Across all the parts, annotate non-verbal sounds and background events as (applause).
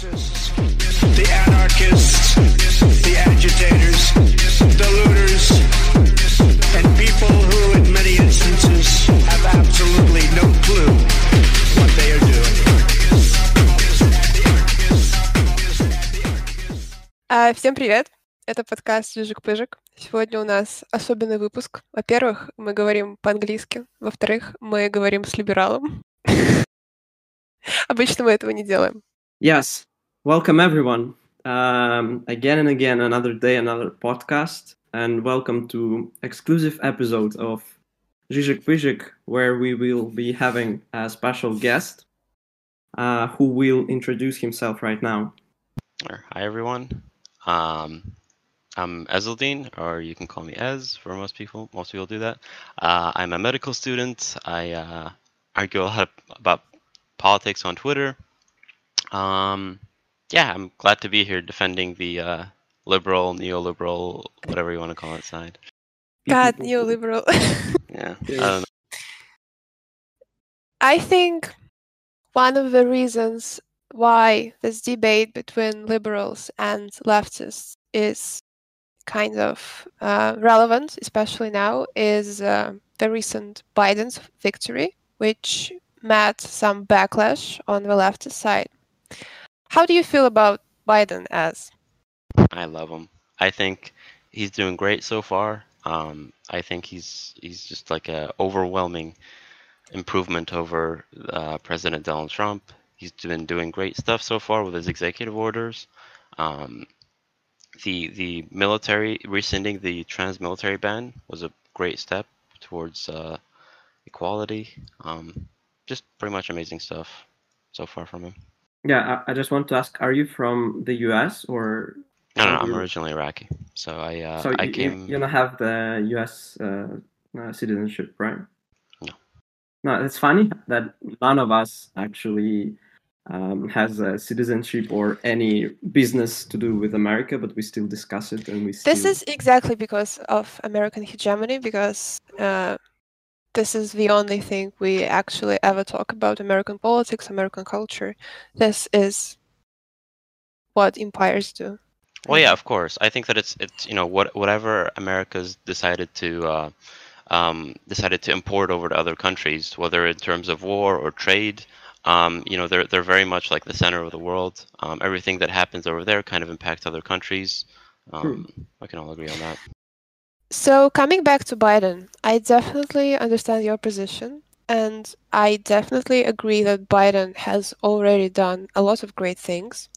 Marxists, the anarchists, the agitators, the looters, and people who, in many instances, have absolutely no clue what they are doing. А, Всем привет! Это подкаст «Жижик-пыжик». Сегодня у нас особенный выпуск. Во-первых, мы говорим по-английски. Во-вторых, мы говорим с либералом. (laughs) Обычно мы этого не делаем. Yes, welcome everyone. Um, again and again, another day, another podcast, and welcome to exclusive episode of Zizek Pizhik, where we will be having a special guest uh, who will introduce himself right now. Hi, everyone. Um, I'm Ezeldine, or you can call me Ez for most people. Most people do that. Uh, I'm a medical student. I uh, argue a lot about politics on Twitter. Um, yeah, I'm glad to be here defending the uh, liberal, neoliberal, whatever you want to call it side. God, neoliberal. (laughs) Yeah, I don't know. I think one of the reasons why this debate between liberals and leftists is kind of uh, relevant, especially now, is uh, the recent Biden's victory, which met some backlash on the leftist side. How do you feel about Biden as? I love him. I think he's doing great so far. Um, I think he's he's just like a overwhelming improvement over uh, President Donald Trump. He's been doing great stuff so far with his executive orders. Um, the the military rescinding the trans-military ban was a great step towards uh, equality. Um, just pretty much amazing stuff so far from him. Yeah, I, I just want to ask: Are you from the U.S. or? No, no, no I'm originally Iraqi, so I uh, so I you, came. you, you don't have the U.S. Uh, uh, citizenship, right? No. No, it's funny that none of us actually um, has a citizenship or any business to do with America, but we still discuss it and we. Still... This is exactly because of American hegemony, because uh, this is the only thing we actually ever talk about American politics, American culture. This is what empires do. Well, yeah, of course. I think that it's it's you know what whatever America's decided to uh, um, decided to import over to other countries, whether in terms of war or trade, um, you know they're they're very much like the center of the world. Um, everything that happens over there kind of impacts other countries. Um, I can all agree on that. So, coming back to Biden, I definitely understand your position, and I definitely agree that Biden has already done a lot of great things.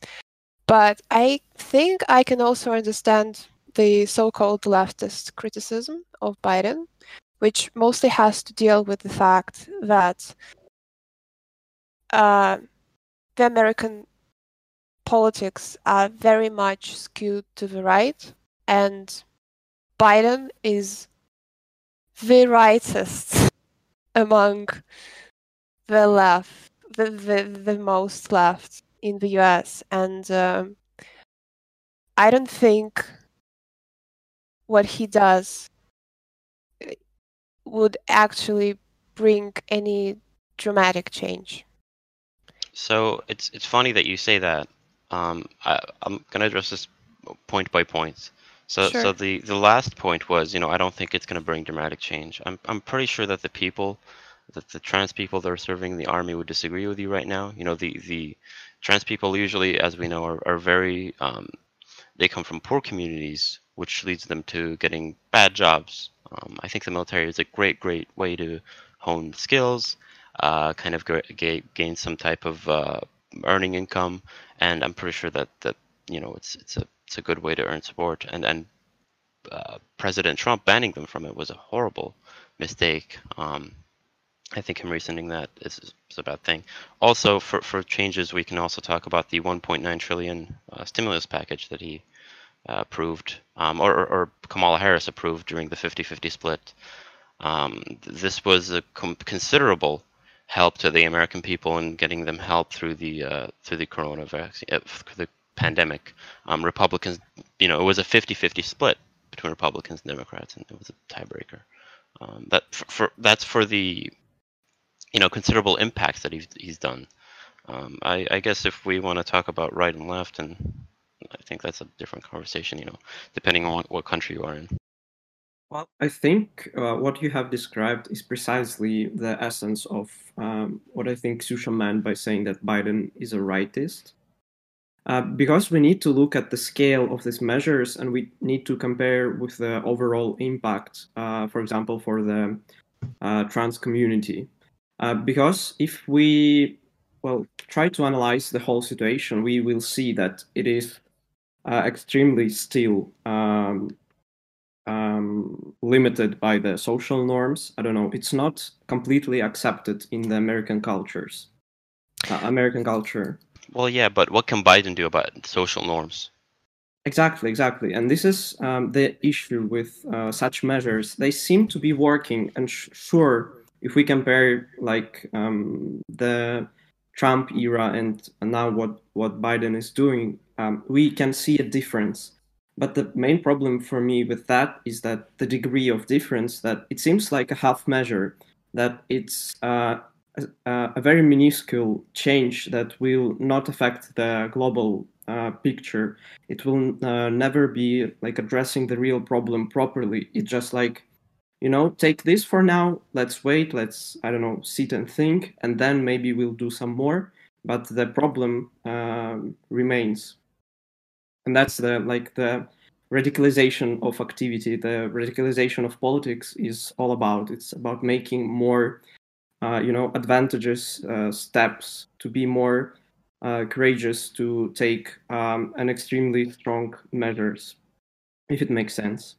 But I think I can also understand the so called leftist criticism of Biden, which mostly has to deal with the fact that uh, the American politics are very much skewed to the right, and Biden is the rightest among the left, the, the, the most left in the US. And um, I don't think what he does uh, would actually bring any dramatic change. So it's it's funny that you say that. Um, I, I'm gonna address this point by point. So Sure. so the the last point was, you know, I don't think it's gonna bring dramatic change. I'm I'm pretty sure that the people, that the trans people that are serving in the army would disagree with you right now. You know, the the trans people usually, as we know, are are very um, they come from poor communities, which leads them to getting bad jobs. Um, I think the military is a great great way to hone skills, uh, kind of ga- gain some type of uh, earning income, and I'm pretty sure that that you know it's it's a it's a good way to earn support. And and uh, President Trump banning them from it was a horrible mistake. Um, I think him rescinding that is, is a bad thing. Also, for, for changes, we can also talk about the 1.9 trillion uh, stimulus package that he uh, approved, um, or, or, or Kamala Harris approved during the 50-50 split. Um, this was a considerable help to the American people in getting them help through the uh, through the coronavirus, uh, the pandemic. Um, Republicans, you know, it was a 50-50 split between Republicans and Democrats, and it was a tiebreaker. Um, that for, for that's for the you know considerable impacts that he's he's done. Um, I, I guess if we want to talk about right and left, and I think that's a different conversation, you know, depending on what, country you are in. Well, I think uh, what you have described is precisely the essence of um, what I think Susha meant by saying that Biden is a rightist. Uh, because we need to look at the scale of these measures and we need to compare with the overall impact, uh, for example, for the uh, trans community. Uh, because if we well try to analyze the whole situation, we will see that it is uh, extremely still um, um, limited by the social norms. I don't know. It's not completely accepted in the American cultures, American culture. Well, yeah, but what can Biden do about social norms? Exactly, exactly. And this is um, the issue with uh, such measures. They seem to be working, and sh- sure, if we compare like um, the Trump era and, now what what Biden is doing, um, we can see a difference. But the main problem for me with that is that the degree of difference that it seems like a half measure, that it's uh, a, very minuscule change that will not affect the global uh, picture. It will uh, never be like addressing the real problem properly. It's just like, you know, take this for now. Let's wait. Let's I don't know, sit and think, and then maybe we'll do some more. But the problem um, remains and that's the like the radicalization of activity the radicalization of politics is all about it's about making more uh, you know advantageous uh, steps to be more uh, courageous to take um, an extremely strong measures if it makes sense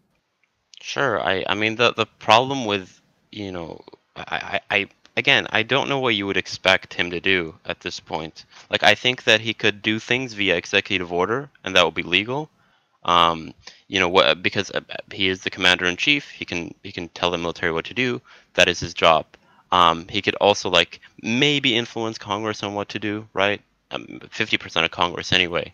sure i i mean the the problem with you know i i, I again, I don't know what you would expect him to do at this point. Like, I think that he could do things via executive order, and that would be legal. Um, you know, what because uh, he is the commander in chief, he can he can tell the military what to do. That is his job. Um, he could also like maybe influence Congress on what to do, right? Um, fifty um, percent of Congress anyway.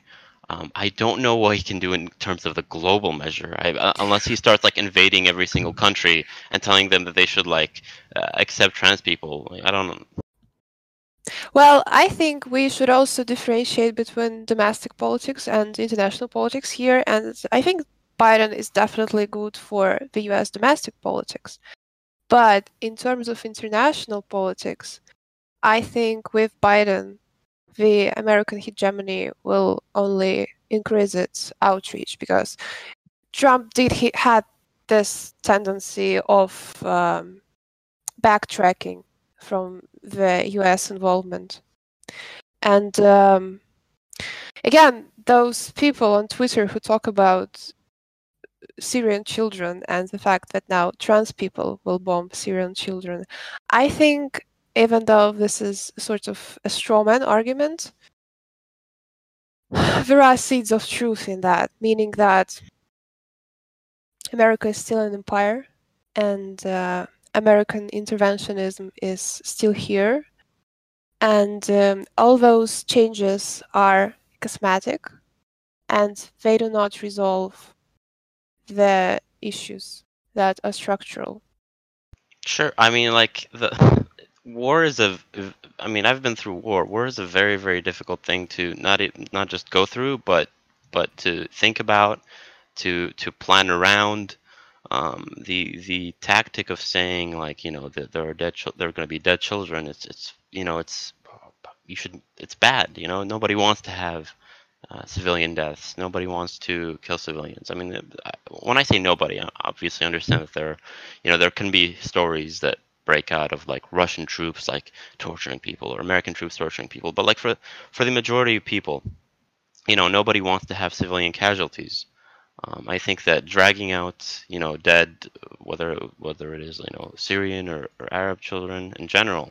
Um, I don't know what he can do in terms of the global measure, I, uh, unless he starts like invading every single country and telling them that they should like uh, accept trans people. Like, I don't know. Well, I think we should also differentiate between domestic politics and international politics here, and I think Biden is definitely good for the U.S. domestic politics. But in terms of international politics, I think with Biden, the American hegemony will only increase its outreach because Trump did he had this tendency of um, backtracking from the U.S. involvement, and um, again, those people on Twitter who talk about Syrian children and the fact that now trans people will bomb Syrian children, I think even though this is sort of a strawman argument, (sighs) there are seeds of truth in that, meaning that America is still an empire and uh, American interventionism is still here. And um, all those changes are cosmetic and they do not resolve the issues that are structural. Sure. I mean, like, the (laughs) war is a i mean i've been through war war is a very very difficult thing to not not just go through but but to think about to to plan around um, the the tactic of saying like you know that there are dead there are going to be dead children it's it's you know it's you should it's bad you know nobody wants to have uh, civilian deaths nobody wants to kill civilians i mean when i say nobody i obviously understand that there you know there can be stories that break out of like Russian troops like torturing people or American troops torturing people. But like for for the majority of people, you know, nobody wants to have civilian casualties. Um, I think that dragging out, you know, dead, whether whether it is you know Syrian or, or Arab children in general,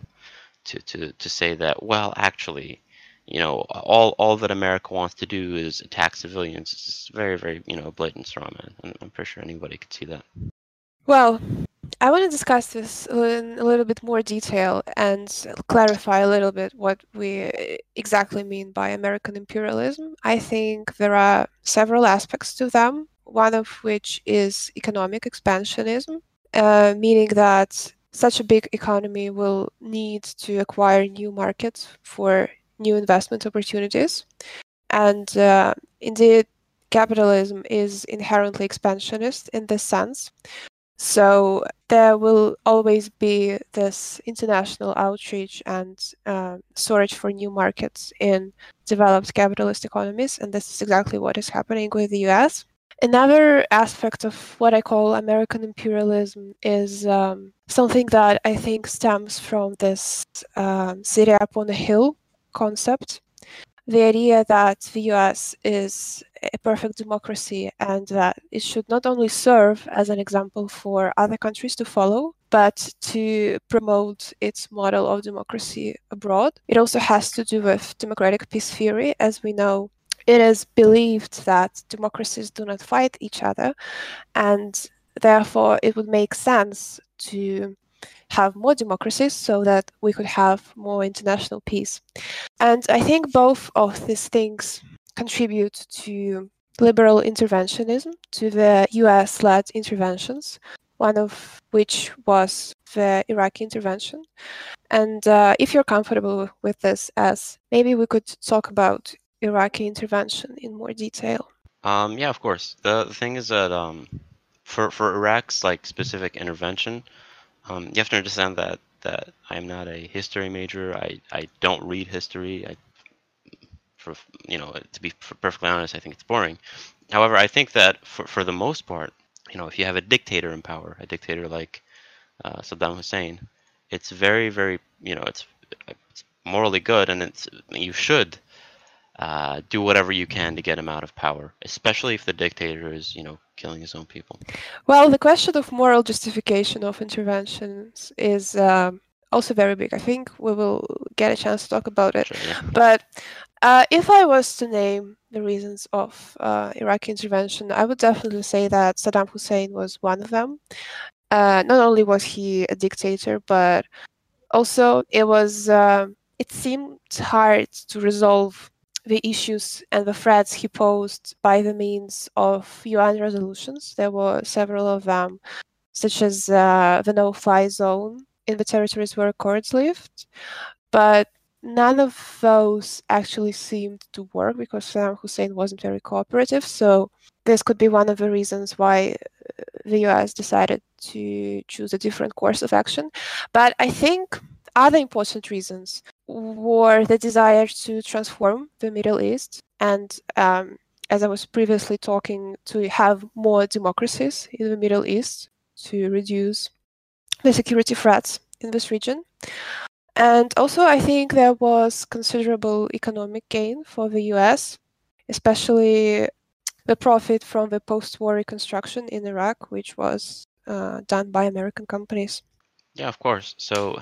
to, to to say that well, actually, you know, all all that America wants to do is attack civilians. It's very very you know blatant straw man, and I'm pretty sure anybody could see that. Well, I want to discuss this in a little bit more detail and clarify a little bit what we exactly mean by American imperialism. I think there are several aspects to them, one of which is economic expansionism, uh, meaning that such a big economy will need to acquire new markets for new investment opportunities. And uh, indeed, capitalism is inherently expansionist in this sense. So there will always be this international outreach and uh, storage for new markets in developed capitalist economies, and this is exactly what is happening with the US. Another aspect of what I call American imperialism is um, something that I think stems from this um, city upon a hill concept. The idea that the US is a perfect democracy and that it should not only serve as an example for other countries to follow, but to promote its model of democracy abroad. It also has to do with democratic peace theory. As we know, it is believed that democracies do not fight each other, and therefore it would make sense to have more democracies so that we could have more international peace. And I think both of these things contribute to liberal interventionism, to the US led interventions, one of which was the Iraqi intervention. And uh, if you're comfortable with this, as maybe we could talk about Iraqi intervention in more detail. Um, yeah, of course. The, the thing is that um, for for Iraq's like specific intervention, um, you have to understand that that I'm not a history major. I, I don't read history. I, for you know, to be perfectly honest, I think it's boring. However, I think that for for the most part, you know, if you have a dictator in power, a dictator like uh, Saddam Hussein, it's very very you know it's, it's morally good and it's you should uh, do whatever you can to get him out of power, especially if the dictator is, you know, killing his own people. Well, the question of moral justification of interventions is um, also very big. I think we will get a chance to talk about it. Sure, yeah. But uh, if I was to name the reasons of uh, Iraqi intervention, I would definitely say that Saddam Hussein was one of them. Uh, not only was he a dictator, but also it was. Um, it seemed hard to resolve the issues and the threats he posed by the means of UN resolutions. There were several of them, such as uh, the no fly zone in the territories where Kurds lived. But none of those actually seemed to work because Saddam Hussein wasn't very cooperative. So, this could be one of the reasons why uh, the US decided to choose a different course of action. But I think other important reasons were the desire to transform the Middle East and, um, as I was previously talking, to have more democracies in the Middle East to reduce the security threats in this region. And also, I think there was considerable economic gain for the US, especially the profit from the post war reconstruction in Iraq, which was uh, done by American companies. Yeah, of course. So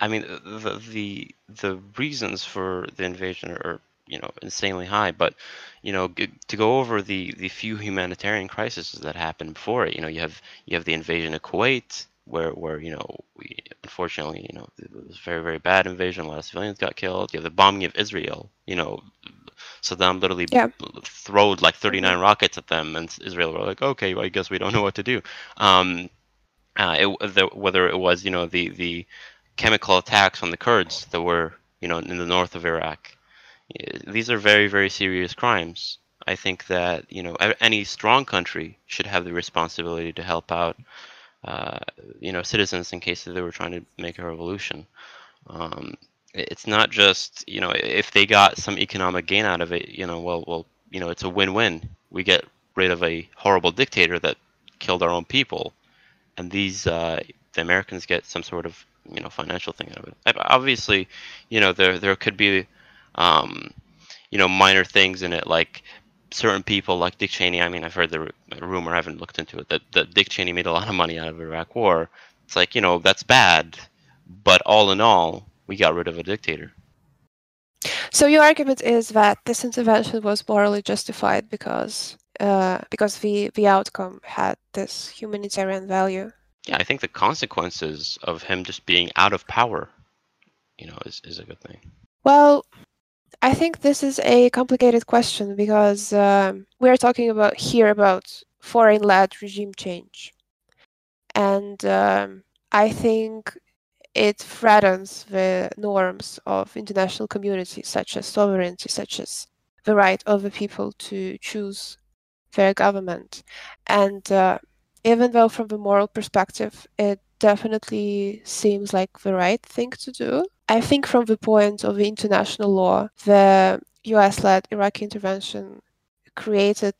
I mean, the the the reasons for the invasion are you know insanely high, but you know to go over the the few humanitarian crises that happened before it. You know, you have you have the invasion of Kuwait, where where you know we unfortunately you know it was a very very bad invasion. A lot of civilians got killed. You have the bombing of Israel. You know, Saddam literally yeah. throwed like 39 mm-hmm. rockets at them, and Israel were like, okay, well, I guess we don't know what to do. Um, uh, it, the, whether it was you know the the chemical attacks on the Kurds that were, you know, in the north of Iraq. These are very, very serious crimes. I think that you know any strong country should have the responsibility to help out, uh, you know, citizens in case they were trying to make a revolution. Um, it's not just you know if they got some economic gain out of it, you know, well, well, you know, it's a win-win. We get rid of a horrible dictator that killed our own people, and these uh, the Americans get some sort of you know financial thing out of it. Obviously, you know there there could be um, you know minor things in it like certain people like Dick Cheney. I mean, I've heard the rumor. I haven't looked into it that, that Dick Cheney made a lot of money out of Iraq War. It's like you know that's bad, but all in all, we got rid of a dictator. So your argument is that this intervention was morally justified because uh, because the the outcome had this humanitarian value yeah, I think the consequences of him just being out of power, you know, is, is a good thing. Well, I think this is a complicated question because um, we're talking about here about foreign-led regime change, and um, I think it threatens the norms of international community, such as sovereignty, such as the right of the people to choose their government. And uh, even though, from the moral perspective, it definitely seems like the right thing to do, I think from the point of the international law, the US led Iraqi intervention created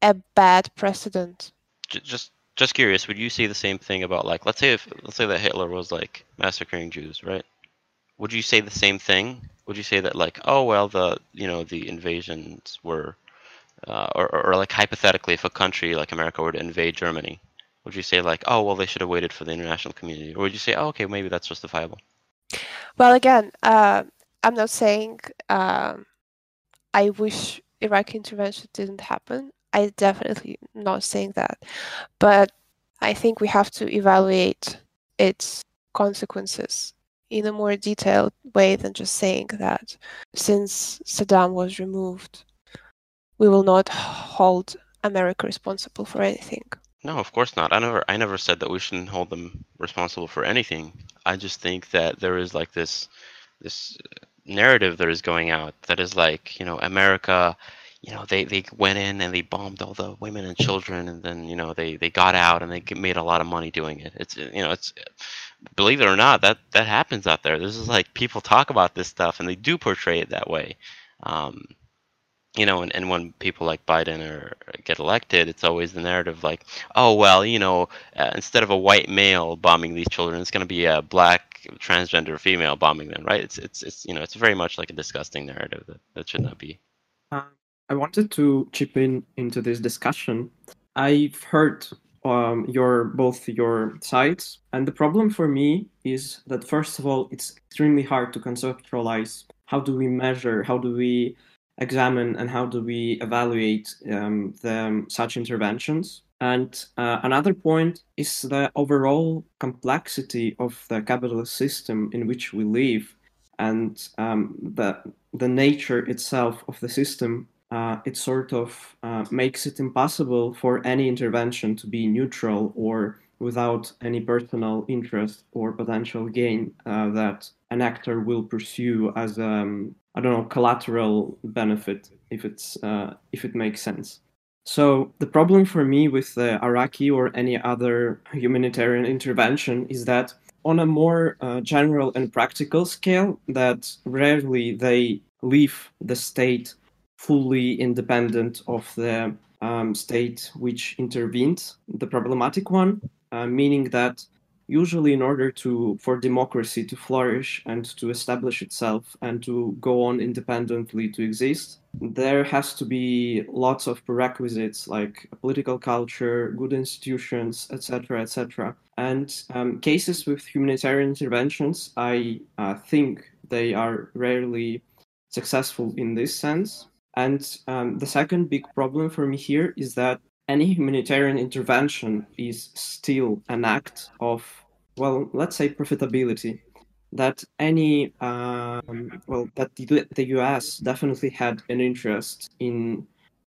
a bad precedent. Just just curious, would you say the same thing about like let's say if let's say that Hitler was like massacring Jews, right? Would you say the same thing? Would you say that like oh well the you know the invasions were uh, or, or, like hypothetically if a country like America were to invade Germany, would you say like oh well they should have waited for the international community or would you say oh okay maybe that's justifiable? Well, again, uh, I'm not saying um, I wish Iraqi intervention didn't happen. I definitely not saying that, but I think we have to evaluate its consequences in a more detailed way than just saying that since Saddam was removed, we will not hold America responsible for anything. No, of course not. I never I never said that we shouldn't hold them responsible for anything. I just think that there is like this this narrative that is going out that is like, you know, America you know they, they went in and they bombed all the women and children and then you know they, they got out and they made a lot of money doing it it's you know it's believe it or not that that happens out there this is like people talk about this stuff and they do portray it that way um, you know and, and when people like biden or get elected it's always the narrative like oh well you know uh, instead of a white male bombing these children it's going to be a black transgender female bombing them right it's it's, it's you know it's very much like a disgusting narrative that, that should not be um, I wanted to chip in into this discussion. I've heard um, your both your sides, and the problem for me is that first of all, it's extremely hard to conceptualize how do we measure, how do we examine, and how do we evaluate um, the, such interventions. And uh, another point is the overall complexity of the capitalist system in which we live, and um, the the nature itself of the system uh, it sort of uh, makes it impossible for any intervention to be neutral or without any personal interest or potential gain uh, that an actor will pursue as um, I don't know collateral benefit if it's uh, if it makes sense. So the problem for me with the Iraqi or any other humanitarian intervention is that on a more uh, general and practical scale, that rarely they leave the state fully independent of the um, state which intervened, the problematic one, uh, meaning that usually in order to for democracy to flourish and to establish itself and to go on independently to exist there has to be lots of prerequisites like political culture good institutions etc etc and um, cases with humanitarian interventions i uh, think they are rarely successful in this sense. And um, the second big problem for me here is that any humanitarian intervention is still an act of, well, let's say profitability. That any, um, well, that the, US definitely had an interest in,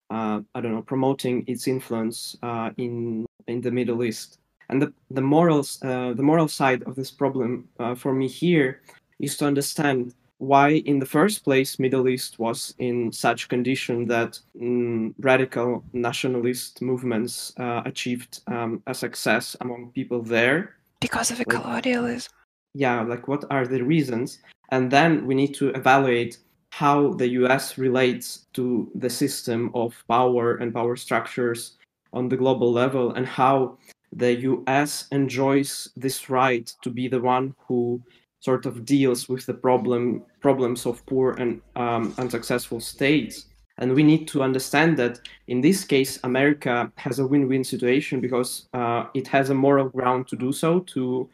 uh, I don't know, promoting its influence uh, in in the Middle East. And the the morals, uh, the moral side of this problem uh, for me here is to understand why in the first place middle east was in such condition that mm, radical nationalist movements uh, achieved um, a success among people there. Because of the colonialism. Yeah like what are the reasons? And then we need to evaluate how the us relates to the system of power and power structures on the global level and how the us enjoys this right to be the one who sort of deals with the problem problems of poor and um, unsuccessful states. And we need to understand that in this case, America has a win-win situation because uh, it has a moral ground to do so, to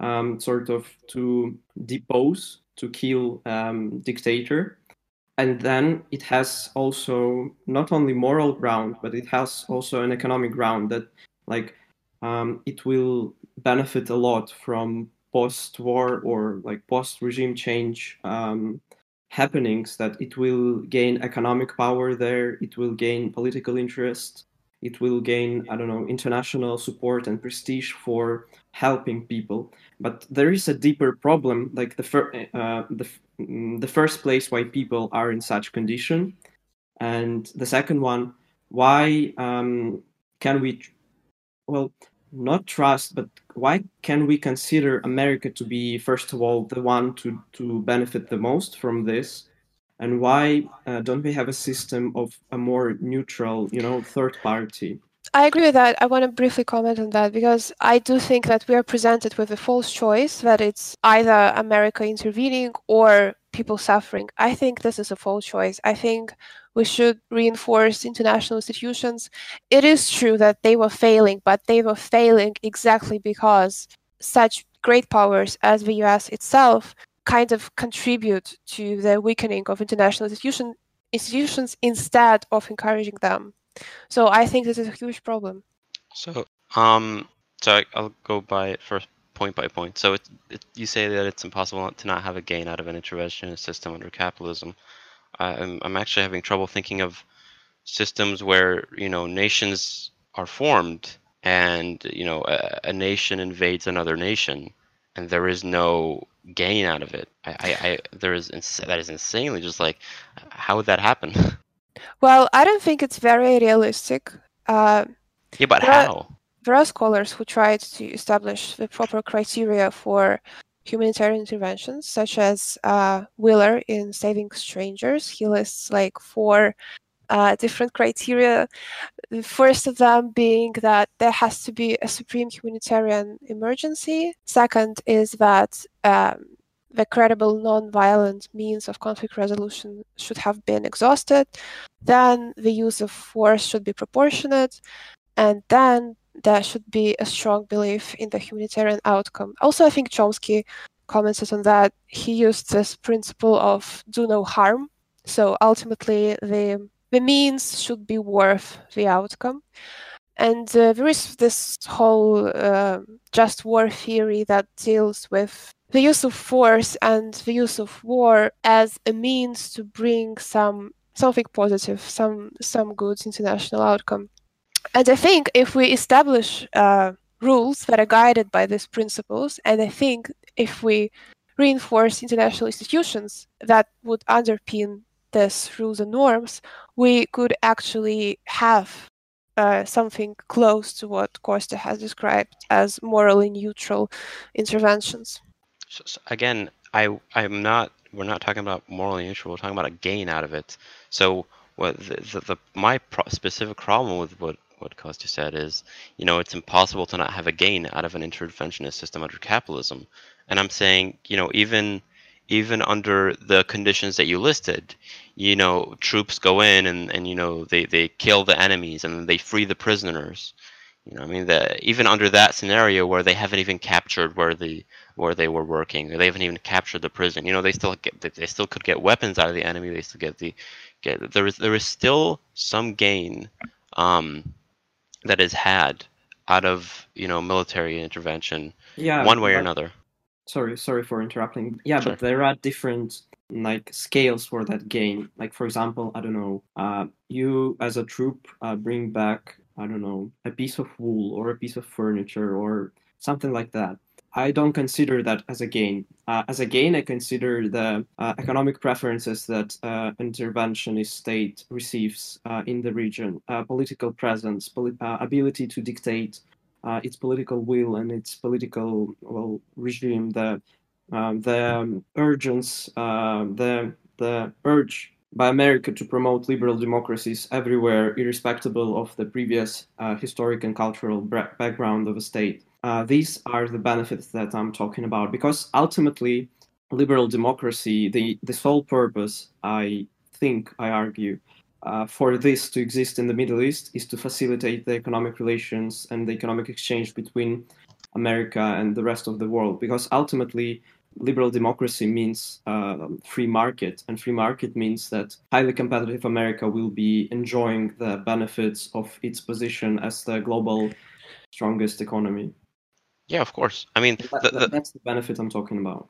um, sort of to depose, to kill um, dictator, and then it has also not only moral ground, but it has also an economic ground that, like, um, it will benefit a lot from post-war or like post-regime change um, happenings that it will gain economic power there it will gain political interest it will gain i don't know international support and prestige for helping people. But there is a deeper problem, like the fir- uh, the mm, the first place why people are in such condition, and the second one, why um, can we, well, not trust, but why can we consider America to be first of all the one to to benefit the most from this? And why uh, don't we have a system of a more neutral, you know, third party? I agree with that. I want to briefly comment on that because I do think that we are presented with a false choice that it's either America intervening or people suffering. I think this is a false choice. I think we should reinforce international institutions. It is true that they were failing, but they were failing exactly because such great powers as the US itself kind of contribute to the weakening of international institution, institutions instead of encouraging them. So I think this is a huge problem. So, um, so I'll go by it first point by point. So it, it, you say that it's impossible to not have a gain out of an interventionist system under capitalism. I'm, I'm actually having trouble thinking of systems where you know nations are formed and you know a, a nation invades another nation and there is no gain out of it. I, I, I there is ins- that is insanely just like how would that happen? (laughs) Well, I don't think it's very realistic. Uh, yeah, but There are- how? there are scholars who tried to establish the proper criteria for humanitarian interventions, such as uh, Wheeler in Saving Strangers. He lists like four uh, different criteria. The first of them being that there has to be a supreme humanitarian emergency. Second is that um, the credible non-violent means of conflict resolution should have been exhausted. Then the use of force should be proportionate. And then there should be a strong belief in the humanitarian outcome. Also, I think Chomsky commented on that. He used this principle of do no harm. So ultimately, the the means should be worth the outcome. And uh, there is this whole uh, just war theory that deals with the use of force and the use of war as a means to bring some something positive, some some good international outcome. And I think if we establish uh, rules that are guided by these principles, and I think if we reinforce international institutions that would underpin these rules and norms, we could actually have uh, something close to what Costa has described as morally neutral interventions. So, so again, I I'm not. We're not talking about morally neutral. We're talking about a gain out of it. So what the, the, the my pro- specific problem with what what Costa said is, you know, it's impossible to not have a gain out of an interventionist system under capitalism. And I'm saying, you know, even even under the conditions that you listed, you know, troops go in and, and you know they, they kill the enemies and they free the prisoners. You know, I mean, even under that scenario where they haven't even captured where the where they were working, or they haven't even captured the prison. You know, they still get they still could get weapons out of the enemy. They still get the get there is there is still some gain um, that is had out of you know military intervention Yeah, one way or another. sorry sorry for interrupting yeah Sure. but there are different like scales for that gain like for example i don't know uh, you as a troop uh, bring back i don't know a piece of wool or a piece of furniture or something like that i don't consider that as a gain uh, as a gain i consider the uh, economic preferences that uh, interventionist state receives uh, in the region uh, political presence uh, ability to dictate its political will and its political well regime, the um, the um, urgence, the the urge by America to promote liberal democracies everywhere, irrespective of the previous historic and cultural background of a state. Uh, these are the benefits that I'm talking about because ultimately, liberal democracy, the the sole purpose, I think, I argue, uh, for this to exist in the Middle East is to facilitate the economic relations and the economic exchange between America and the rest of the world. Because ultimately, liberal democracy means uh, free market, and free market means that highly competitive America will be enjoying the benefits of its position as the global strongest economy. Yeah, of course. I mean, That- the, the, that's the benefit I'm talking about.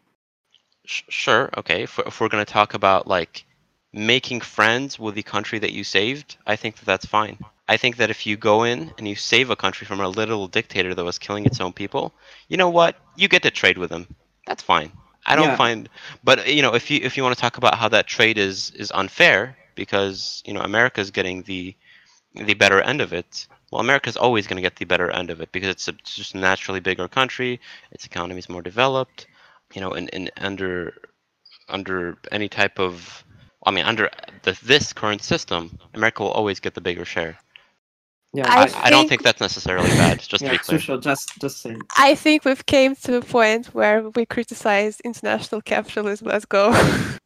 sh- sure, okay. If, if we're going to talk about like making friends with the country that you saved, I think that that's fine. I think that if you go in and you save a country from a little dictator that was killing its own people, you know what? You get to trade with them. That's fine. I don't Yeah. find, but you know, if you if you want to talk about how that trade is is unfair because you know America's getting the the better end of it. Well, America's always going to get the better end of it because it's a it's just a naturally bigger country. Its economy is more developed. You know, and, and under under any type of, I mean, under the, this current system, America will always get the bigger share. Yeah, I I, I don't think- think that's necessarily bad. Just to be clear. Susha, just just saying. I think we've came to a point where we criticize international capitalism. Let's go. (laughs)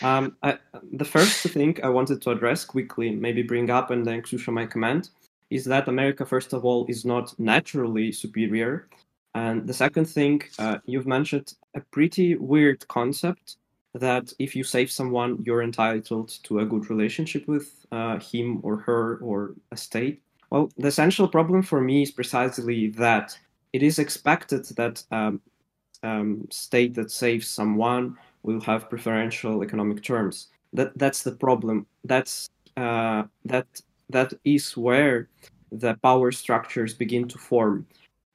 Um, I, the first thing I wanted to address quickly, maybe bring up, and then Ksusha might comment, is that America, first of all, is not naturally superior. And the second thing, uh, you've mentioned a pretty weird concept that if you save someone, you're entitled to a good relationship with uh, him or her or a state. Well, the essential problem for me is precisely that it is expected that um, um, state that saves someone will have preferential economic terms. That that's the problem. That's uh, that that is where the power structures begin to form.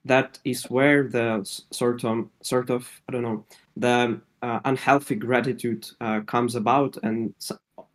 That is where the sort of sort of I don't know the uh, unhealthy gratitude uh, comes about, and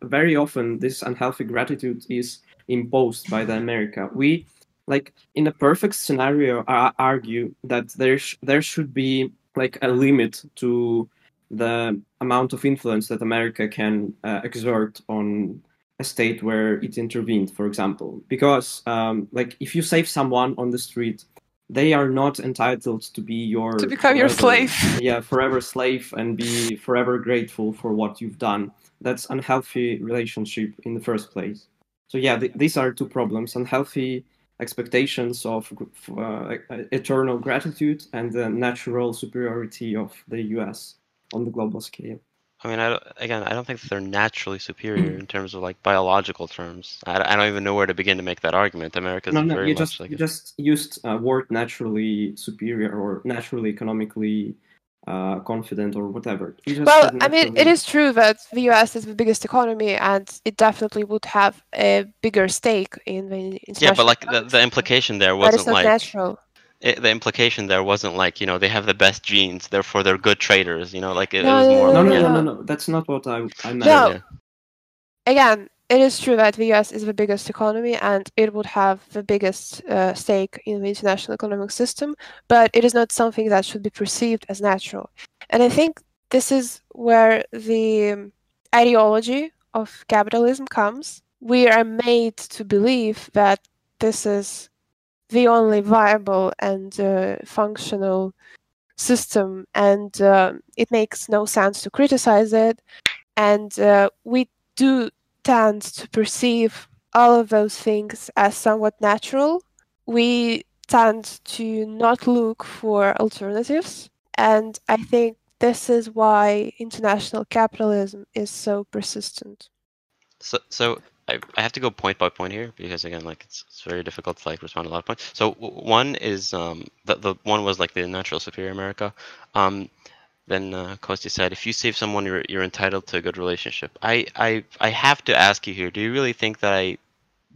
very often this unhealthy gratitude is imposed by the America. We like in a perfect scenario I argue that there sh- there should be like a limit to the amount of influence that America can uh, exert on a state where it intervened, for example. Because, um, like, if you save someone on the street, they are not entitled to be your To become your slave. (laughs) yeah, forever slave and be forever grateful for what you've done. That's unhealthy relationship in the first place. So yeah, th- these are two problems: unhealthy expectations of uh, eternal gratitude and the natural superiority of the U.S. on the global scale. I mean, I again, I don't think that they're naturally superior in terms of like biological terms. I, I don't even know where to begin to make that argument. America's No, no, very you much just like you a- just used a word naturally superior or naturally economically uh, confident or whatever. You just well, said I mean, it is true that the US is the biggest economy, and it definitely would have a bigger stake in the yeah, but like the, the implication there But it's wasn't not like natural. It, the implication there wasn't like you know they have the best genes, therefore they're good traders. You know, like it, it was more no, like, no, yeah, no, no, no. That's not what I I meant. No. yeah. Again, it is true that the US is the biggest economy, and it would have the biggest uh, stake in the international economic system. But it is not something that should be perceived as natural. And I think this is where the um, ideology of capitalism comes. We are made to believe that this is the only viable and uh, functional system, and um it makes no sense to criticize it. And uh, we do tend to perceive all of those things as somewhat natural. We tend to not look for alternatives. And I think this is why international capitalism is so persistent. So, so I, I have to go point by point here because again, like it's, it's very difficult to like respond to a lot of points. So one is um the the one was like the natural superior America. Um, then uh, Kosti said, if you save someone, you're you're entitled to a good relationship. I I I have to ask you here. Do you really think that I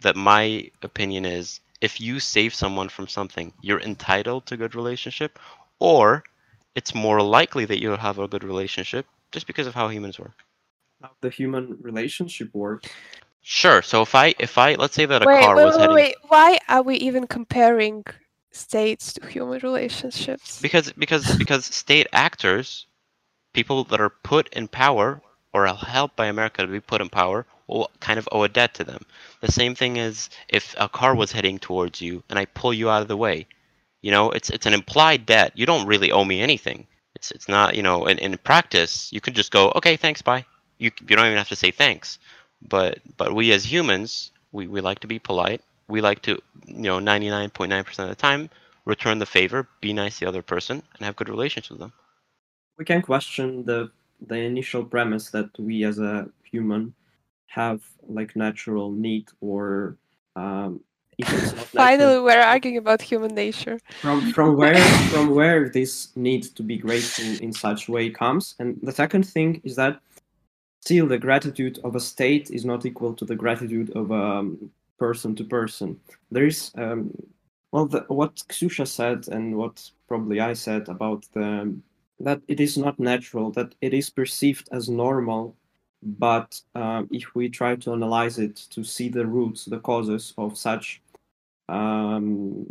that my opinion is if you save someone from something, you're entitled to a good relationship, or it's more likely that you'll have a good relationship just because of how humans work? How the human relationship works. Sure. So if I if I let's say that a wait, car wait, was wait, heading wait. Why are we even comparing states to human relationships? because because because state actors, people that are put in power or are helped by America to be put in power, will kind of owe a debt to them. The same thing is if a car was heading towards you and I pull you out of the way, you know, it's it's an implied debt. You don't really owe me anything. It's it's not you know in, in practice you could just go okay thanks bye. You you don't even have to say thanks. But but we as humans we, we like to be polite. We like to you know 99.9% of the time return the favor, be nice to the other person, and have good relations with them. We can question the the initial premise that we as a human have like natural need or um, if it's (laughs) Finally, natural, we're arguing about human nature. from from (laughs) where from where this need to be grateful in such way comes and the second thing is that still the gratitude of a state is not equal to the gratitude of a um, person to person. There is um, well, the, what Ksusha said and what probably I said about the that it is not natural, that it is perceived as normal, but um, if we try to analyze it to see the roots, the causes of such um,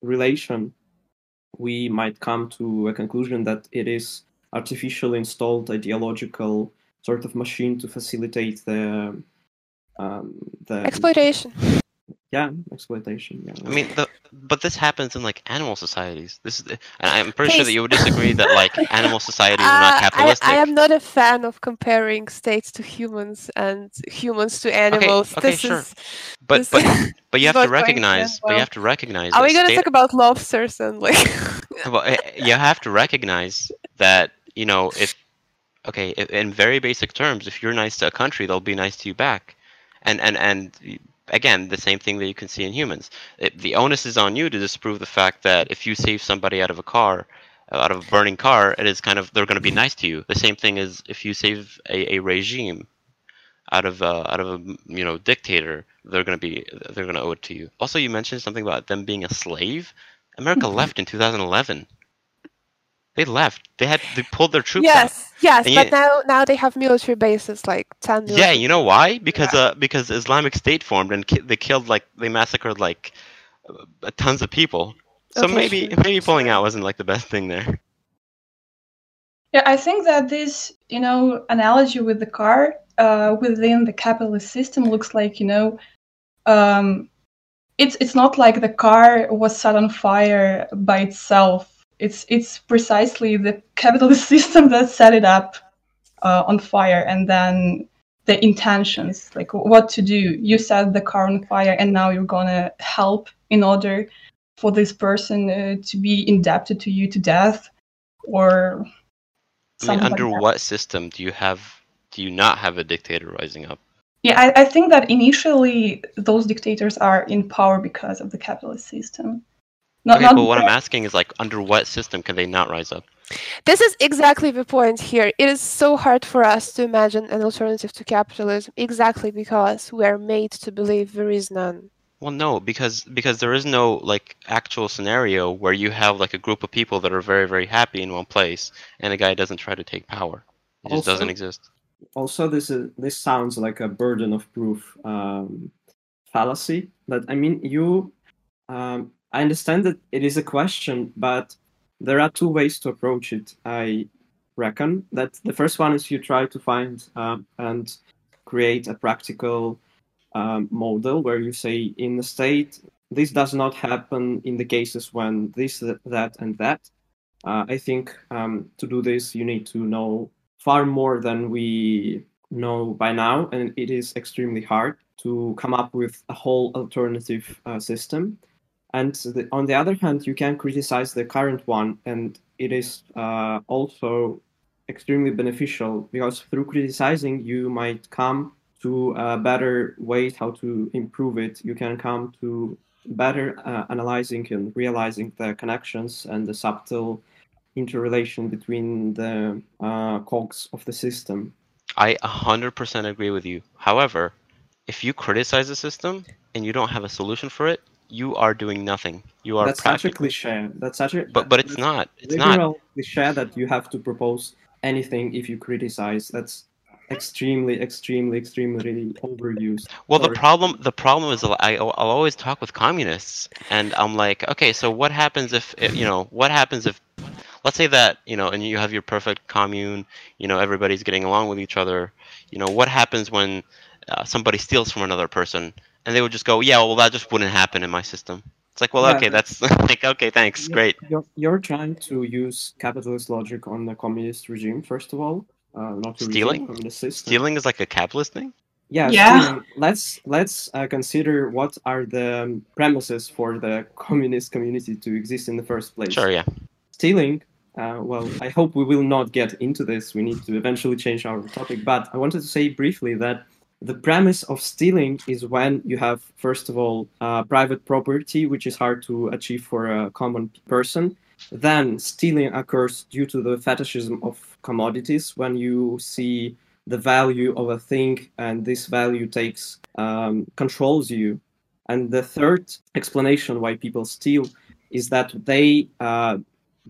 relation, we might come to a conclusion that it is artificially installed ideological sort of machine to facilitate the um, the Exploitation. yeah exploitation. Yeah. I mean, the, but this happens in like animal societies. This is, and I'm pretty sure that you would disagree that like (laughs) animal societies are Uh, not I, capitalistic. I am not a fan of comparing states to humans and humans to animals. okay, this sure. is. but this but is (laughs) but you (laughs) have to recognize. end But you have to recognize. Are that we gonna talk about lobsters and like? well, eh, you have to recognize that you know if okay in very basic terms if you're nice to a country they'll be nice to you back. And and and again the same thing that you can see in humans. It, the onus is on you to disprove the fact that if you save somebody out of a car uh, out of a burning car it is kind of they're going to be nice to you. The same thing is if you save a, a regime out of uh, out of a you know dictator they're going to be they're going to owe it to you. Also you mentioned something about them being a slave. America left in 2011 they left. They had they pulled their troops out. yes, yes, And but you- now now they have military bases, like ten. yeah you know why? Because uh because islamic state formed and ki- they killed like they massacred like uh, tons of people. So Okay, maybe sure, maybe pulling out wasn't like the best thing there. Yeah, I think that this, you know, analogy with the car uh, within the capitalist system looks like, you know, um, it's it's not like the car was set on fire by itself. It's it's precisely the capitalist (laughs) system that set it up uh, on fire, and then the intentions, like what to do. You set the car on fire, and now you're gonna help in order for this person uh, to be indebted to you to death, or i mean something like under what system do you have do you not have a dictator rising up Yeah, I, I think that initially those dictators are in power because of the capitalist system. Not, okay not but what i'm asking is like under what system can they not rise up This is exactly the point here. It is so hard for us to imagine an alternative to capitalism, exactly because we are made to believe there is none. Well, no, because because there is no like actual scenario where you have like a group of people that are very very happy in one place, and a guy doesn't try to take power. It just doesn't exist. also this is this sounds like a burden of proof um, fallacy but i mean you um, i understand that it is a question but there are two ways to approach it i reckon that the first one is you try to find um, and create a practical um, model where you say in the state this does not happen in the cases when this that and that uh, i think um, to do this you need to know far more than we know by now, and it is extremely hard to come up with a whole alternative uh, system. And the, on the other hand, you can criticize the current one, and it is uh, also extremely beneficial because through criticizing, you might come to better way how to improve it. You can come to better uh, analyzing and realizing the connections and the subtle interrelation between the uh, cogs of the system. I 100% agree with you. However, if you criticize the system and you don't have a solution for it, you are doing nothing. You are That's such a cliche. That's such a But but it's not. It's not. cliche that you have to propose anything if you criticize. That's extremely, extremely, extremely overused. Well, the problem the problem is I I'll always talk with communists, and I'm like, okay, so what happens if if, you know what happens if let's say that you know and you have your perfect commune, you know everybody's getting along with each other. You know what happens when uh, somebody steals from another person, and they would just go, yeah, well that just wouldn't happen in my system. It's like, well, Yeah. okay, that's (laughs) like okay, thanks, Yeah, great. You're, you're trying to use capitalist logic on the communist regime, first of all. Uh, not the regime, Stealing? communist system. Stealing is like a capitalist thing. Yeah, Yeah. stealing. Let's let's uh, consider what are the um, premises for the (laughs) communist community to exist in the first place. Sure, yeah. Stealing. Uh, well, I hope we will not get into this. We need to eventually change our topic. But I wanted to say briefly that the premise of stealing is when you have, first of all, uh, private property, which is hard to achieve for a common person. Then stealing occurs due to the fetishism of commodities, when you see the value of a thing and this value takes um, controls you And the third explanation why people steal is that they uh,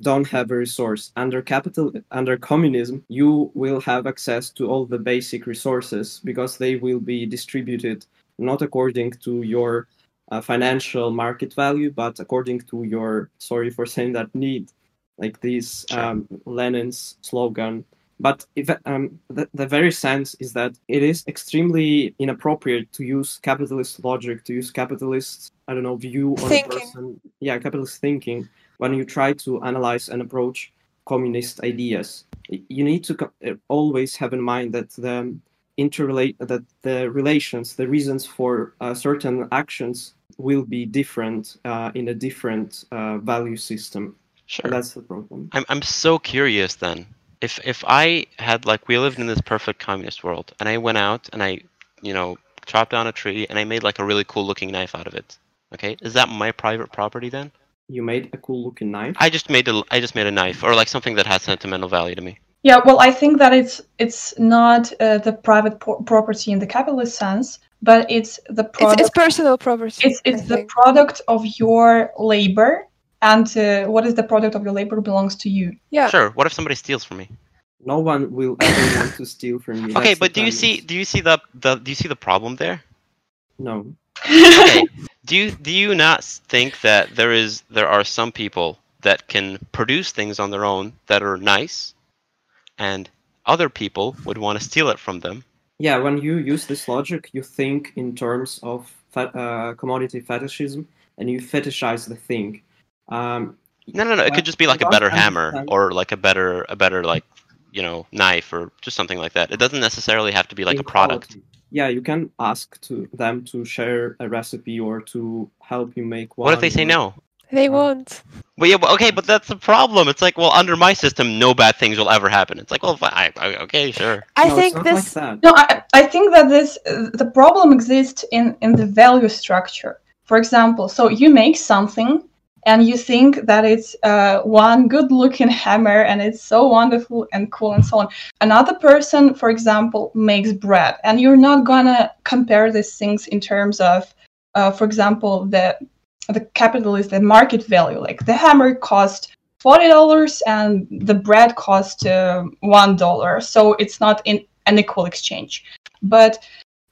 don't have a resource. Under capital, under communism, you will have access to all the basic resources because they will be distributed not according to your uh, financial market value, but according to your sorry for saying that need, like this Sure. um, Lenin's slogan. But if, um, the, the very sense is that it is extremely inappropriate to use capitalist logic, to use capitalist, I don't know, view on a person. Yeah, capitalist thinking when you try to analyze and approach communist ideas. You need to uh, always have in mind that the interrelate that the relations, the reasons for uh, certain actions will be different uh, in a different uh, value system. Sure. That's the problem. I'm I'm so curious then. If if I had like we lived in this perfect communist world and I went out and I, you know, chopped down a tree and I made like a really cool looking knife out of it. Okay? Is that my private property then? You made a cool looking knife. I just made a I just made a knife or like something that has sentimental value to me. Yeah, well, I think that it's it's not uh, the private po- property in the capitalist sense, but it's the It's, product. it's personal property. it's I it's the think. product of your labor, and uh, what is the product of your labor belongs to you. yeah. Sure. What if somebody steals from me? No one will ever want to steal from you. Okay, That's but do you see do you see the the do you see the problem there? No. okay. (laughs) Do you do you not think that there is there are some people that can produce things on their own that are nice, and other people would want to steal it from them? Yeah, when you use this logic, you think in terms of fe- uh, commodity fetishism, and you fetishize the thing. Um, No, no, no. It could just be like a better hammer or like a better a better like you know knife or just something like that. It doesn't necessarily have to be like a product. inequality. Yeah, you can ask to them to share a recipe or to help you make one. What if they say no? They won't. Well, yeah, but, okay, but that's the problem. It's like, well, under my system, no bad things will ever happen. It's like, well, fi- I, I, okay, sure. I No, think it's not this. like that. No, I, I think that this uh, the problem exists in in the value structure. For example, so you make something and you think that it's uh, one good looking hammer and it's so wonderful and cool and so on. Another person, for example, makes bread and you're not gonna compare these things in terms of, uh, for example, the the capitalist the market value. Like the hammer cost forty dollars and the bread cost uh, one dollar, so it's not in an equal exchange. But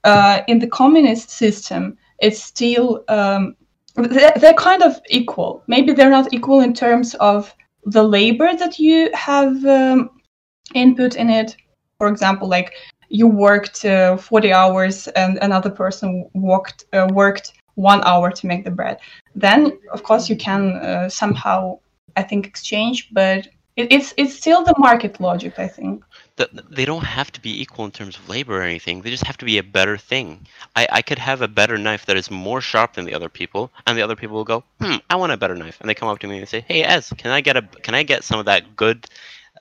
uh, in the communist system, it's still um, they're, kind of equal. Maybe they're not equal in terms of the labor that you have um, input in it. For example, like you worked uh, 40 hours and another person worked uh, worked one hour to make the bread. Then, of course, you can uh, somehow, I think, exchange. But it, it's it's still the market logic, I think. Th- They don't have to be equal in terms of labor or anything. They just have to be a better thing. I, I could have a better knife that is more sharp than the other people, and the other people will go, "Hmm, I want a better knife." And they come up to me and say, "Hey, Ez, can I get a can I get some of that good,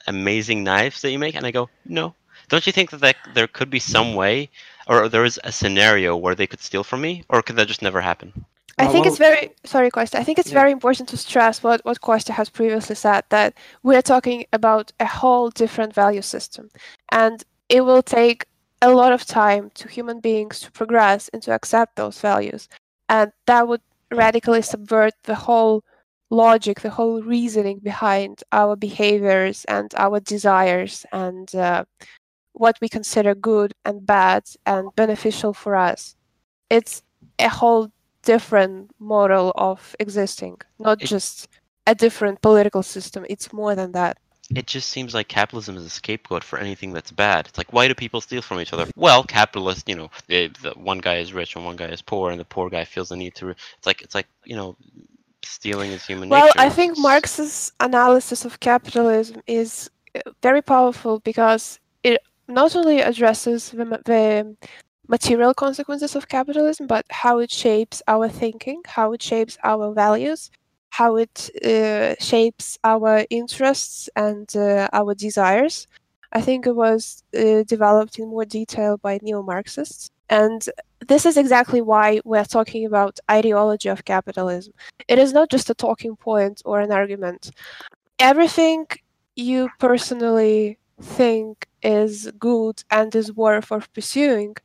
amazing knives that you make?" And I go, "No." Don't you think that, that there could be some way, or there is a scenario where they could steal from me, or could that just never happen? I Uh, think it's very sorry, Costa. I think it's Yeah. very important to stress what what Costa has previously said that we're talking about a whole different value system, and it will take a lot of time to human beings to progress and to accept those values, and that would radically subvert the whole logic, the whole reasoning behind our behaviors and our desires and uh, what we consider good and bad and beneficial for us. It's a whole different model of existing, not It- just a different political system. It's more than that. It just seems like capitalism is a scapegoat for anything that's bad. It's like, why do people steal from each other? Well, capitalists, you know, they, the one guy is rich and one guy is poor, and the poor guy feels the need to. Re- it's like, it's like, you know, stealing is human Well, nature. Well, I think Marx's analysis of capitalism is uh, very powerful because it not only addresses the, the material consequences of capitalism, but how it shapes our thinking, how it shapes our values, how it uh, shapes our interests and uh, our desires. I think it was uh, developed in more detail by neo Marxists. And this is exactly why we're talking about ideology of capitalism. It is not just a talking point or an argument. Everything you personally think is good and is worth of pursuing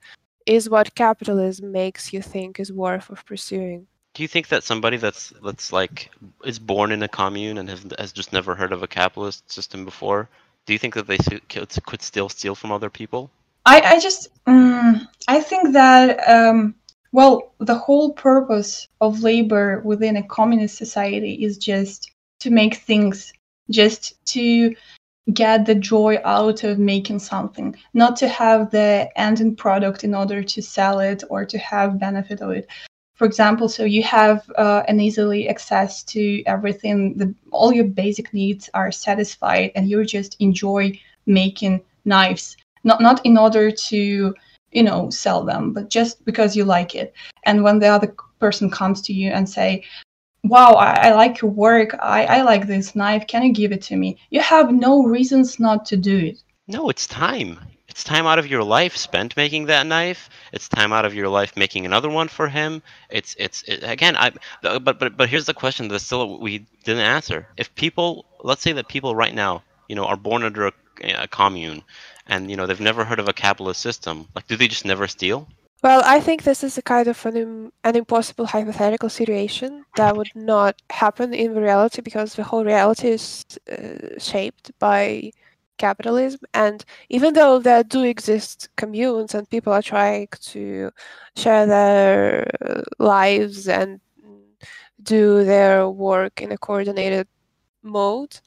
is what capitalism makes you think is worth of pursuing. Do you think that somebody that's that's like is born in a commune and has has just never heard of a capitalist system before, do you think that they could, could still steal from other people? I, I just mm, I think that um, well the whole purpose of labor within a communist society is just to make things just to get the joy out of making something not to have the ending product in order to sell it or to have benefit of it. For example so you have uh, an easily access to everything the, all your basic needs are satisfied and you just enjoy making knives. Not not in order to you know sell them but just because you like it. And when the other person comes to you and say wow i, I like your work I, I like this knife can you give it to me you have no reasons not to do it No, it's time. It's time out of your life spent making that knife. It's time out of your life making another one for him. It's it's it, again. I but but but here's the question that still we didn't answer. If people, let's say that people right now, you know, are born under a, a commune, and you know they've never heard of a capitalist system. Like, do they just never steal? Well, I think this is a kind of an, an impossible hypothetical situation that would not happen in reality because the whole reality is uh, shaped by capitalism. And even though there do exist communes and people are trying to share their uh, lives and do their work in a coordinated mode,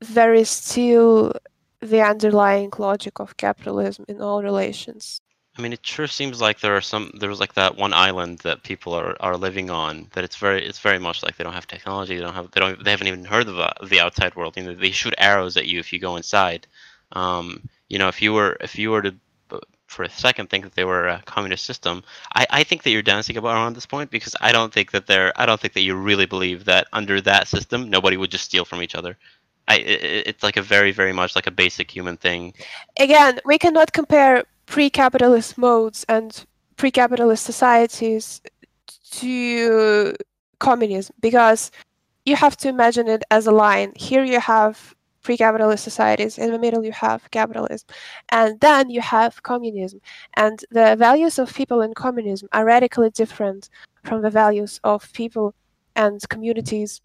there is still the underlying logic of capitalism in all relations. I mean, it sure seems like there are some. There was like that one island that people are, are living on. That it's very it's very much like they don't have technology. They don't have they don't they haven't even heard of the, the outside world. You know, they shoot arrows at you if you go inside. Um, you know, if you were if you were to uh, for a second think that they were a communist system, I, I think that you're dancing about around this point because I don't think that they're I don't think that you really believe that under that system nobody would just steal from each other. I it, it's like a very very much like a basic human thing. Again, we cannot compare pre-capitalist modes and pre-capitalist societies to communism because you have to imagine it as a line. Here you have pre-capitalist societies, in the middle you have capitalism, and then you have communism. And the values of people in communism are radically different from the values of people and communities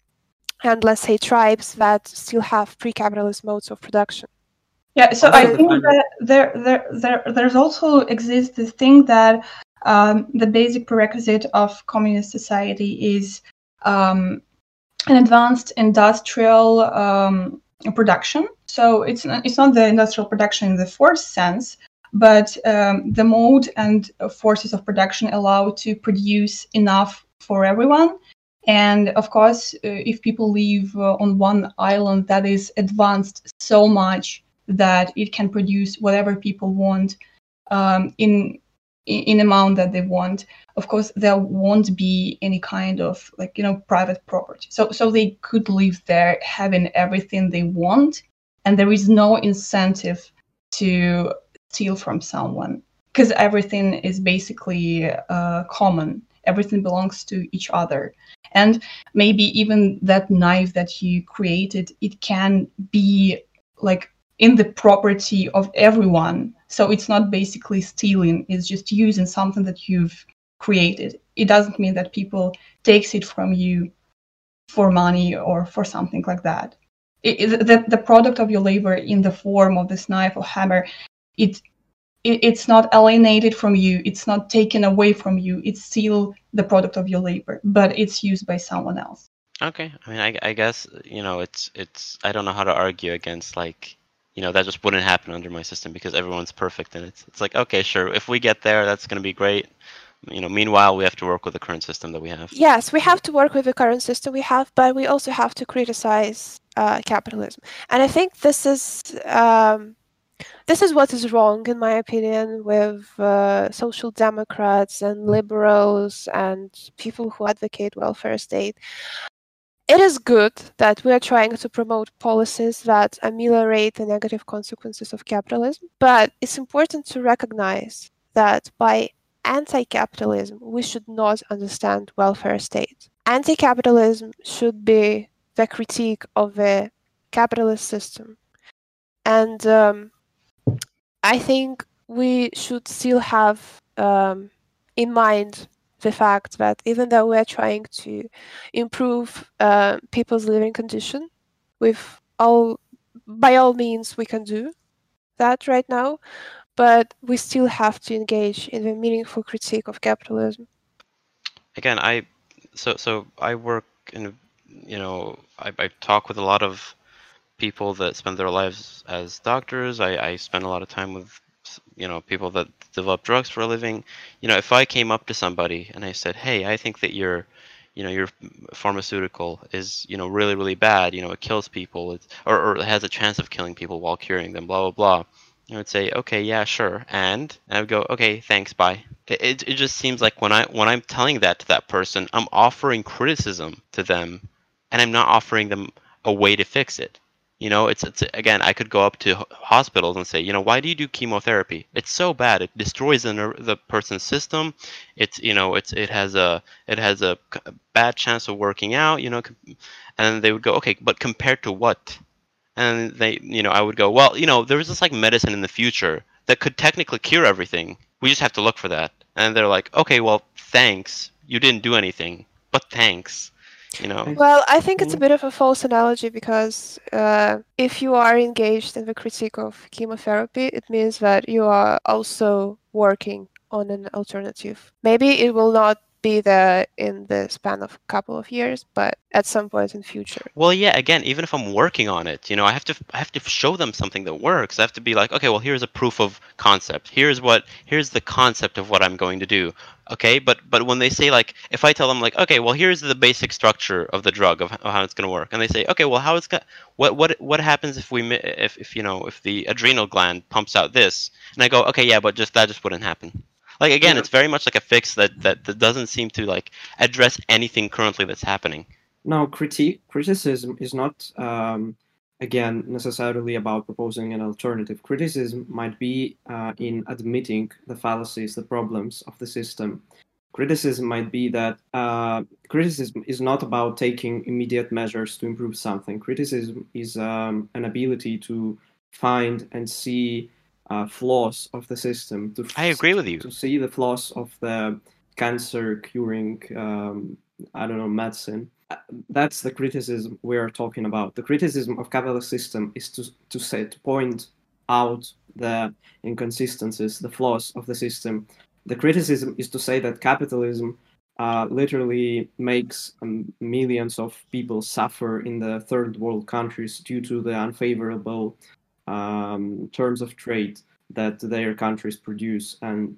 and let's say tribes that still have pre-capitalist modes of production. Yeah, so I think that there, there, there, there's also exists this thing that um, the basic prerequisite of communist society is um, an advanced industrial um, production. So it's not, it's not the industrial production in the force sense, but um, the mode and forces of production allow to produce enough for everyone. And of course, uh, if people live uh, on one island that is advanced so much that it can produce whatever people want um, in in amount that they want. Of course, there won't be any kind of like you know private property. So so they could live there having everything they want, and there is no incentive to steal from someone because everything is basically uh, common. Everything belongs to each other. And maybe even that knife that you created, it can be like in the property of everyone. So it's not basically stealing, it's just using something that you've created. It doesn't mean that people takes it from you for money or for something like that. It, the, the product of your labor in the form of this knife or hammer, it, it it's not alienated from you, it's not taken away from you, it's still the product of your labor, but it's used by someone else. Okay, I mean, I, I guess you know, it's it's. I don't know how to argue against like, you know, that just wouldn't happen under my system because everyone's perfect and it's it's like okay, sure, if we get there, that's gonna be great. You know, meanwhile, we have to work with the current system that we have. Yes, we have to work with the current system we have, but we also have to criticize uh, capitalism. And I think this is um, this is what is wrong, in my opinion, with uh, social democrats and liberals and people who advocate welfare state. It is good that we are trying to promote policies that ameliorate the negative consequences of capitalism, but it's important to recognize that by anti capitalism, we should not understand welfare state. Anti capitalism should be the critique of the capitalist system. And um, I think we should still have um, in mind the fact that even though we're trying to improve uh, people's living condition with all by all means we can do that right now but we still have to engage in a meaningful critique of capitalism. Again i so so i work in you know i, I talk with a lot of people that spend their lives as doctors. I, I spend a lot of time with you know people that develop drugs for a living you know if i came up to somebody and i said hey i think that your you know your pharmaceutical is you know really really bad you know it kills people it's, or, or it has a chance of killing people while curing them blah blah blah I would say, okay, yeah, sure, and, and I would go, okay, thanks, bye. It, it, it just seems like when I when I'm telling that to that person, I'm offering criticism to them, and I'm not offering them a way to fix it. You know, it's it's again, I could go up to hospitals and say, you know, why do you do chemotherapy? It's so bad. It destroys the the person's system. It's you know, it's it has a it has a bad chance of working out. You know, and they would go, okay, but compared to what? and they you know i would go well you know there's this like medicine in the future that could technically cure everything we just have to look for that and they're like okay well thanks you didn't do anything but thanks you know well i think it's a bit of a false analogy because uh, if you are engaged in the critique of chemotherapy it means that you are also working on an alternative maybe it will not be there in the span of a couple of years, but at some point in future. Well, yeah. Again, even if I'm working on it, you know, I have to I have to show them something that works. I have to be like, okay, well, here's a proof of concept. Here's what here's the concept of what I'm going to do. Okay, but but when they say like, if I tell them like, okay, well, here's the basic structure of the drug of, how it's going to work, and they say, okay, well, how it's got what what what happens if we if if you know if the adrenal gland pumps out this, and I go, okay, yeah, but just that just wouldn't happen. Like again, yeah. it's very much like a fix that, that that doesn't seem to like address anything currently that's happening. No, critique criticism is not um, again necessarily about proposing an alternative. Criticism might be uh, in admitting the fallacies, the problems of the system. Criticism might be that uh, criticism is not about taking immediate measures to improve something. Criticism is um, an ability to find and see uh, flaws of the system. To I agree with you. To see the flaws of the cancer curing, um, I don't know, medicine. That's the criticism we are talking about. The criticism of capitalist system is to to say to point out the inconsistencies, the flaws of the system. The criticism is to say that capitalism uh, literally makes um, millions of people suffer in the third world countries due to the unfavorable um, terms of trade that their countries produce, and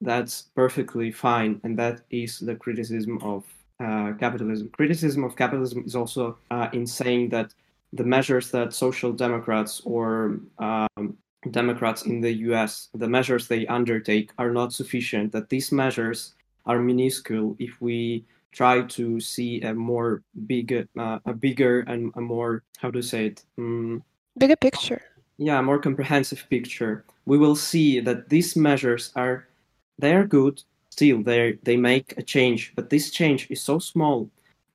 that's perfectly fine. And that is the criticism of uh, capitalism. Criticism of capitalism is also uh, in saying that the measures that social democrats or um, Democrats in the US, the measures they undertake are not sufficient, that these measures are minuscule if we try to see a more big, uh, a bigger and a more, how to say it? Um, bigger picture yeah a more comprehensive picture we will see that these measures are they are good still they they make a change but this change is so small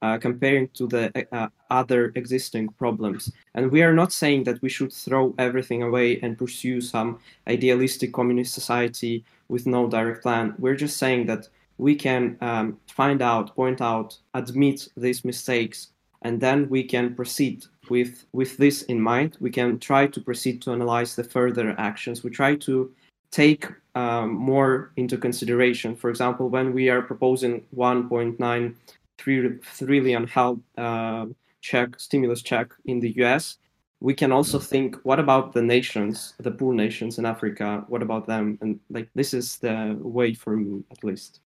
uh, comparing to the uh, other existing problems. And we are not saying that we should throw everything away and pursue some idealistic communist society with no direct plan. We're just saying that we can um, find out point out admit these mistakes and then we can proceed with with this in mind. We can try to proceed to analyze the further actions. We try to take um, more into consideration. For example when we are proposing 1.9 trillion help uh, check stimulus check in the us we can also think what about the nations the poor nations in africa? What about them? And like this is the way for me at least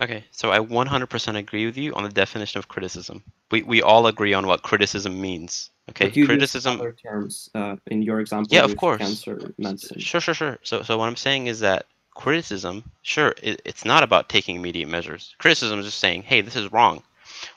Okay, so I 100% agree with you on the definition of criticism. We we all agree on what criticism means. Okay, criticism. other terms uh, in your example. Yeah, of course. Cancer medicine. Sure, sure, sure. So so what I'm saying is that criticism, sure, it, it's not about taking immediate measures. Criticism is just saying, hey, this is wrong.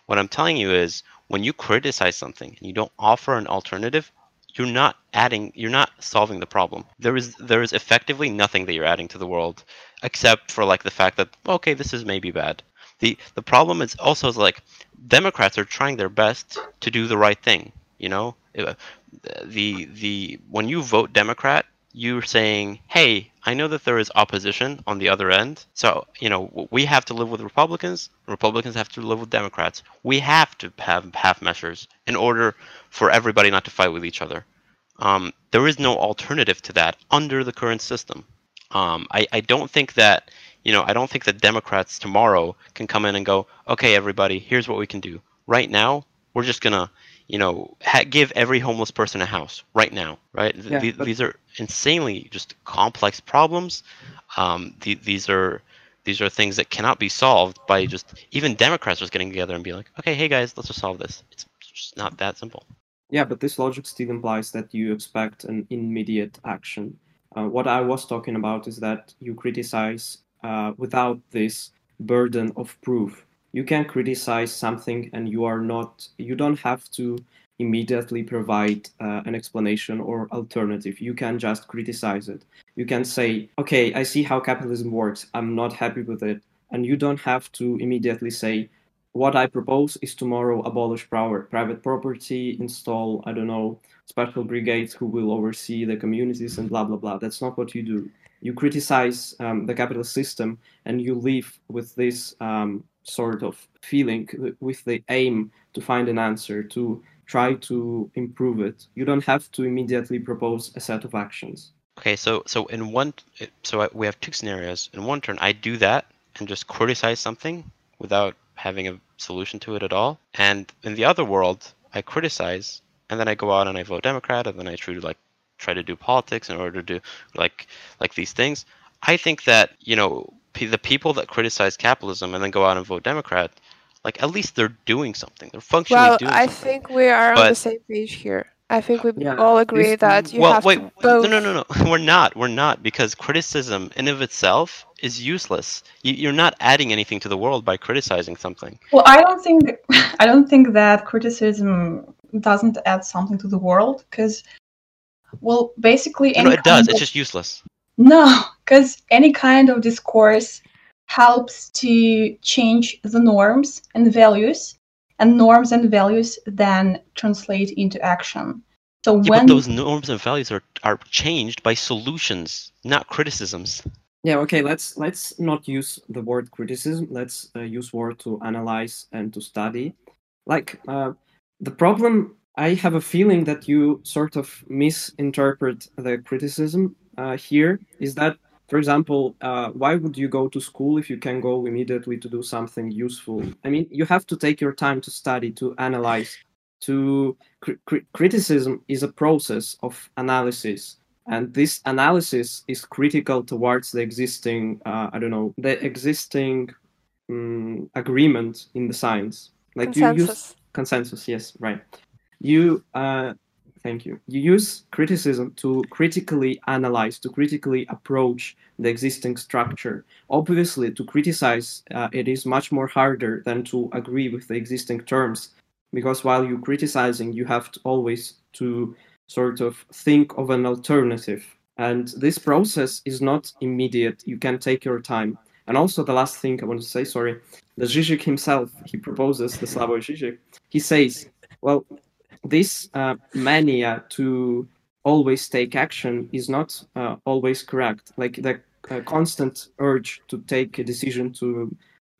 What I'm telling you is when you criticize something and you don't offer an alternative, you're not adding you're not solving the problem there is there is effectively nothing that you're adding to the world except for like the fact that okay this is maybe bad the the problem is also like democrats are trying their best to do the right thing you know uh, the the when you vote democrat you're saying, hey, I know that there is opposition on the other end. So, you know, we have to live with Republicans. Republicans have to live with Democrats. We have to have half measures in order for everybody not to fight with each other. Um, there is no alternative to that under the current system. Um, I, I don't think that, you know, I don't think that Democrats tomorrow can come in and go, okay, everybody, here's what we can do. Right now, we're just going to you know, ha- give every homeless person a house right now, right? Yeah, Th- but- these are insanely just complex problems. Um, th- these are these are things that cannot be solved by just even Democrats just getting together and be like, okay, hey guys, let's just solve this. It's just not that simple. Yeah, but this logic still implies that you expect an immediate action. Uh, what I was talking about is that you criticize uh, without this burden of proof. You can criticize something and you are not, you don't have to immediately provide uh, an explanation or alternative. You can just criticize it. You can say, okay, I see how capitalism works. I'm not happy with it. And you don't have to immediately say, what I propose is tomorrow abolish private private property, install I don't know special brigades who will oversee the communities and blah blah blah. That's not what you do. You criticize um, the capitalist system and you live with this um, sort of feeling, with the aim to find an answer, to try to improve it. You don't have to immediately propose a set of actions. Okay, so so in one, so I- we have two scenarios. In one turn, I do that and just criticize something without having a solution to it at all. And in the other world, I criticize and then I go out and I vote Democrat and then I try to like try to do politics in order to do like like these things. I think that you know p- the people that criticize capitalism and then go out and vote Democrat, like at least they're doing something. They're functionally Well, doing I something. think we are on the same page here. I think we Yeah, all agree this- that you well, have wait, to no, both. no, no, no. (laughs) We're not. We're not because criticism in of itself is useless. You, you're not adding anything to the world by criticizing something. Well, I don't think (laughs) I don't think that criticism doesn't add something to the world because, well, basically, You know, it does. kind It's just useless. no, because any kind of discourse helps to change the norms and values, and norms and values then translate into action. So Yeah, when but those norms and values are are changed by solutions, not criticisms. Yeah, okay, let's let's not use the word criticism. Let's uh, use word to analyze and to study. Like uh, the problem, I have a feeling that you sort of misinterpret the criticism uh, here. Is that, for example, uh, why would you go to school if you can go immediately to do something useful? I mean, you have to take your time to study, to analyze. To cri- criticism is a process of analysis and this analysis is critical towards the existing uh, i don't know the existing um, agreement in the science like you use consensus. yes right you uh, thank you you use criticism to critically analyze to critically approach the existing structure obviously to criticize uh, it is much more harder than to agree with the existing terms because while you're criticizing you have to always to sort of think of an alternative. And this process is not immediate. You can take your time. And also, the last thing I want to say, sorry, the Zizek himself, he proposes, the Slavoj Zizek, he says, well, this uh, mania to always take action is not uh, always correct. Like the uh, constant urge to take a decision to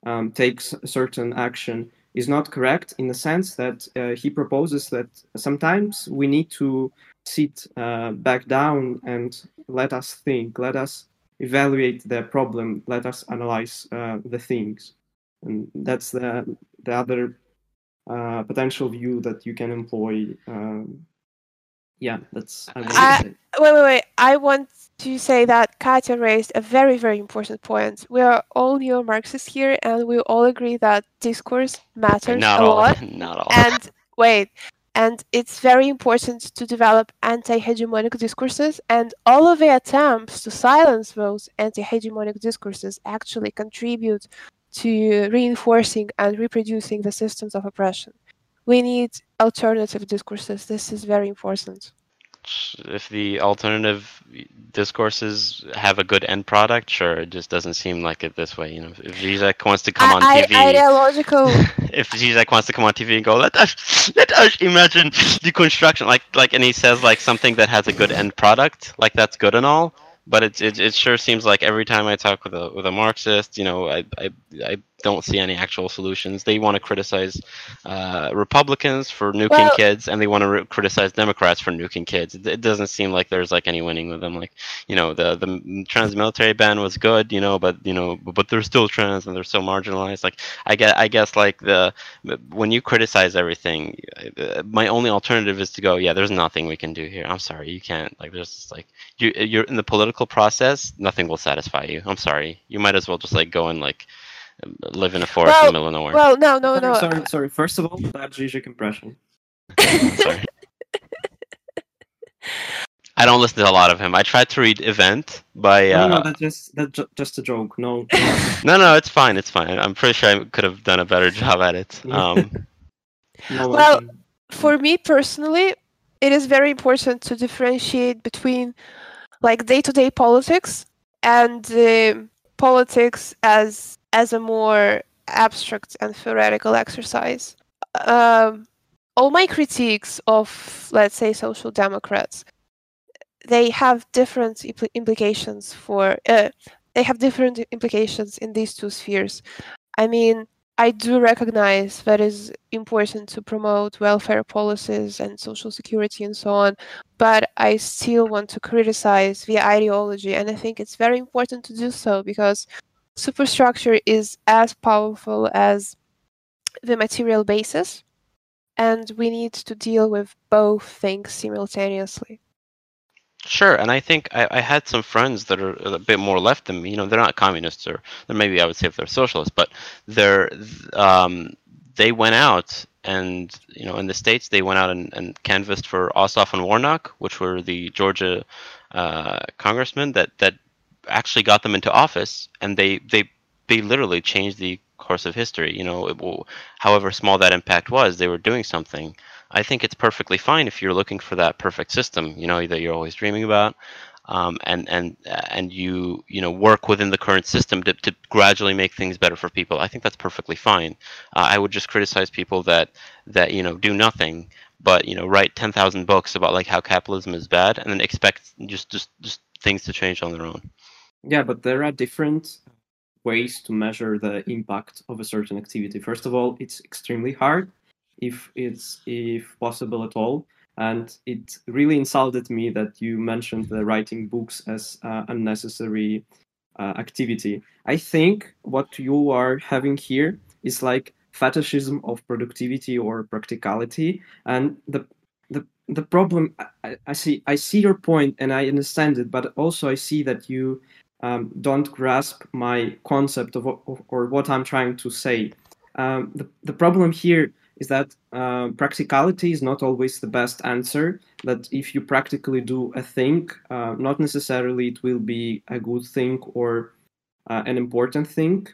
um, take s- certain action is not correct in the sense that uh, he proposes that sometimes we need to sit uh, back down and let us think, let us evaluate the problem, let us analyze uh, the things. And that's the, the other uh, potential view that you can employ. Um, yeah, that's I wanted I- Wait, wait, wait. I want to say that Katya raised a very, very important point. We are all neo Marxists here, and we all agree that discourse matters Not a all. lot. (laughs) Not all. And wait, and it's very important to develop anti hegemonic discourses, and all of the attempts to silence those anti hegemonic discourses actually contribute to reinforcing and reproducing the systems of oppression. We need alternative discourses. This is very important. If the alternative discourses have a good end product, sure. It just doesn't seem like it this way. You know, if Zizek wants to come on I, TV, ideological. (laughs) if Zizek wants to come on TV and go, let us let us imagine deconstruction, like like, and he says like something that has a good end product, like that's good and all. But it, it, it sure seems like every time I talk with a with a Marxist, you know, I I, I don't see any actual solutions. They want to criticize uh, Republicans for nuking Well- kids, and they want to re- criticize Democrats for nuking kids. It, it doesn't seem like there's like any winning with them. Like you know, the the trans military ban was good, you know, but you know, but they're still trans and they're still marginalized. Like I guess I guess like the when you criticize everything, uh, my only alternative is to go, yeah, there's nothing we can do here. I'm sorry, you can't. Like there's just, like you you're in the political process, nothing will satisfy you. I'm sorry. You might as well just like go and like live in a forest in the middle of nowhere. Well, no, no, no. sorry, sorry. First of all, that Zizek impression. sorry. I don't listen to a lot of him. I tried to read Event by. no, Uh, no, that's just that's ju- just a joke. No, (laughs) no, no, it's fine. It's fine. I'm pretty sure I could have done a better (laughs) job at it. Um, (laughs) no. Well, can- for me personally, it is very important to differentiate between like day-to-day politics and um politics as as a more abstract and theoretical exercise. Um, all my critiques of, let's say, social democrats, they have different impl- implications for. Uh, they have different implications in these two spheres. I mean, I do recognize that it's important to promote welfare policies and social security and so on, but I still want to criticize the ideology, and I think it's very important to do so because superstructure is as powerful as the material basis, and we need to deal with both things simultaneously. Sure, and I think I, I had some friends that are a bit more left than me. You know, they're not communists, or, maybe I would say if they're socialists, but they're um, they went out and you know in the states they went out and, and canvassed for Ossoff and Warnock, which were the Georgia uh, congressmen that that actually got them into office, and they they they literally changed the course of history. You know, will, however small that impact was, they were doing something. I think it's perfectly fine if you're looking for that perfect system, you know, that you're always dreaming about, um, and and and you you know work within the current system to, to gradually make things better for people. I think that's perfectly fine. Uh, I would just criticize people that that you know do nothing, but you know write ten thousand books about like how capitalism is bad, and then expect just just just things to change on their own. Yeah, but there are different ways to measure the impact of a certain activity. First of all, it's extremely hard, if it's if possible at all. And it really insulted me that you mentioned the writing books as uh, unnecessary uh, activity. I think what you are having here is like fetishism of productivity or practicality, and the the the problem. I, I see I see your point and I understand it, but also I see that you um, don't grasp my concept of, of or what I'm trying to say. Um, the, the problem here is that uh, practicality is not always the best answer. That if you practically do a thing, uh, not necessarily it will be a good thing or uh, an important thing,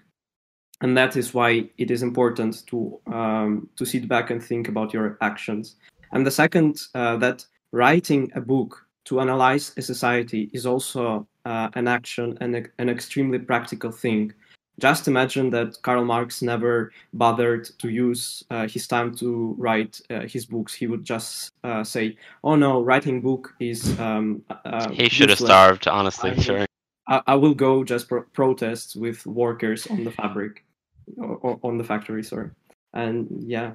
and that is why it is important to um, to sit back and think about your actions. And the second, uh, that writing a book to analyze a society is also uh, an action and an extremely practical thing. Just imagine that Karl Marx never bothered to use uh, his time to write uh, his books. He would just uh, say, "Oh no, writing book is." Um, uh, he should have starved, honestly. I- sure. I, I will go just pro- protest with workers on the fabric, or, or on the factory. Sorry, and yeah,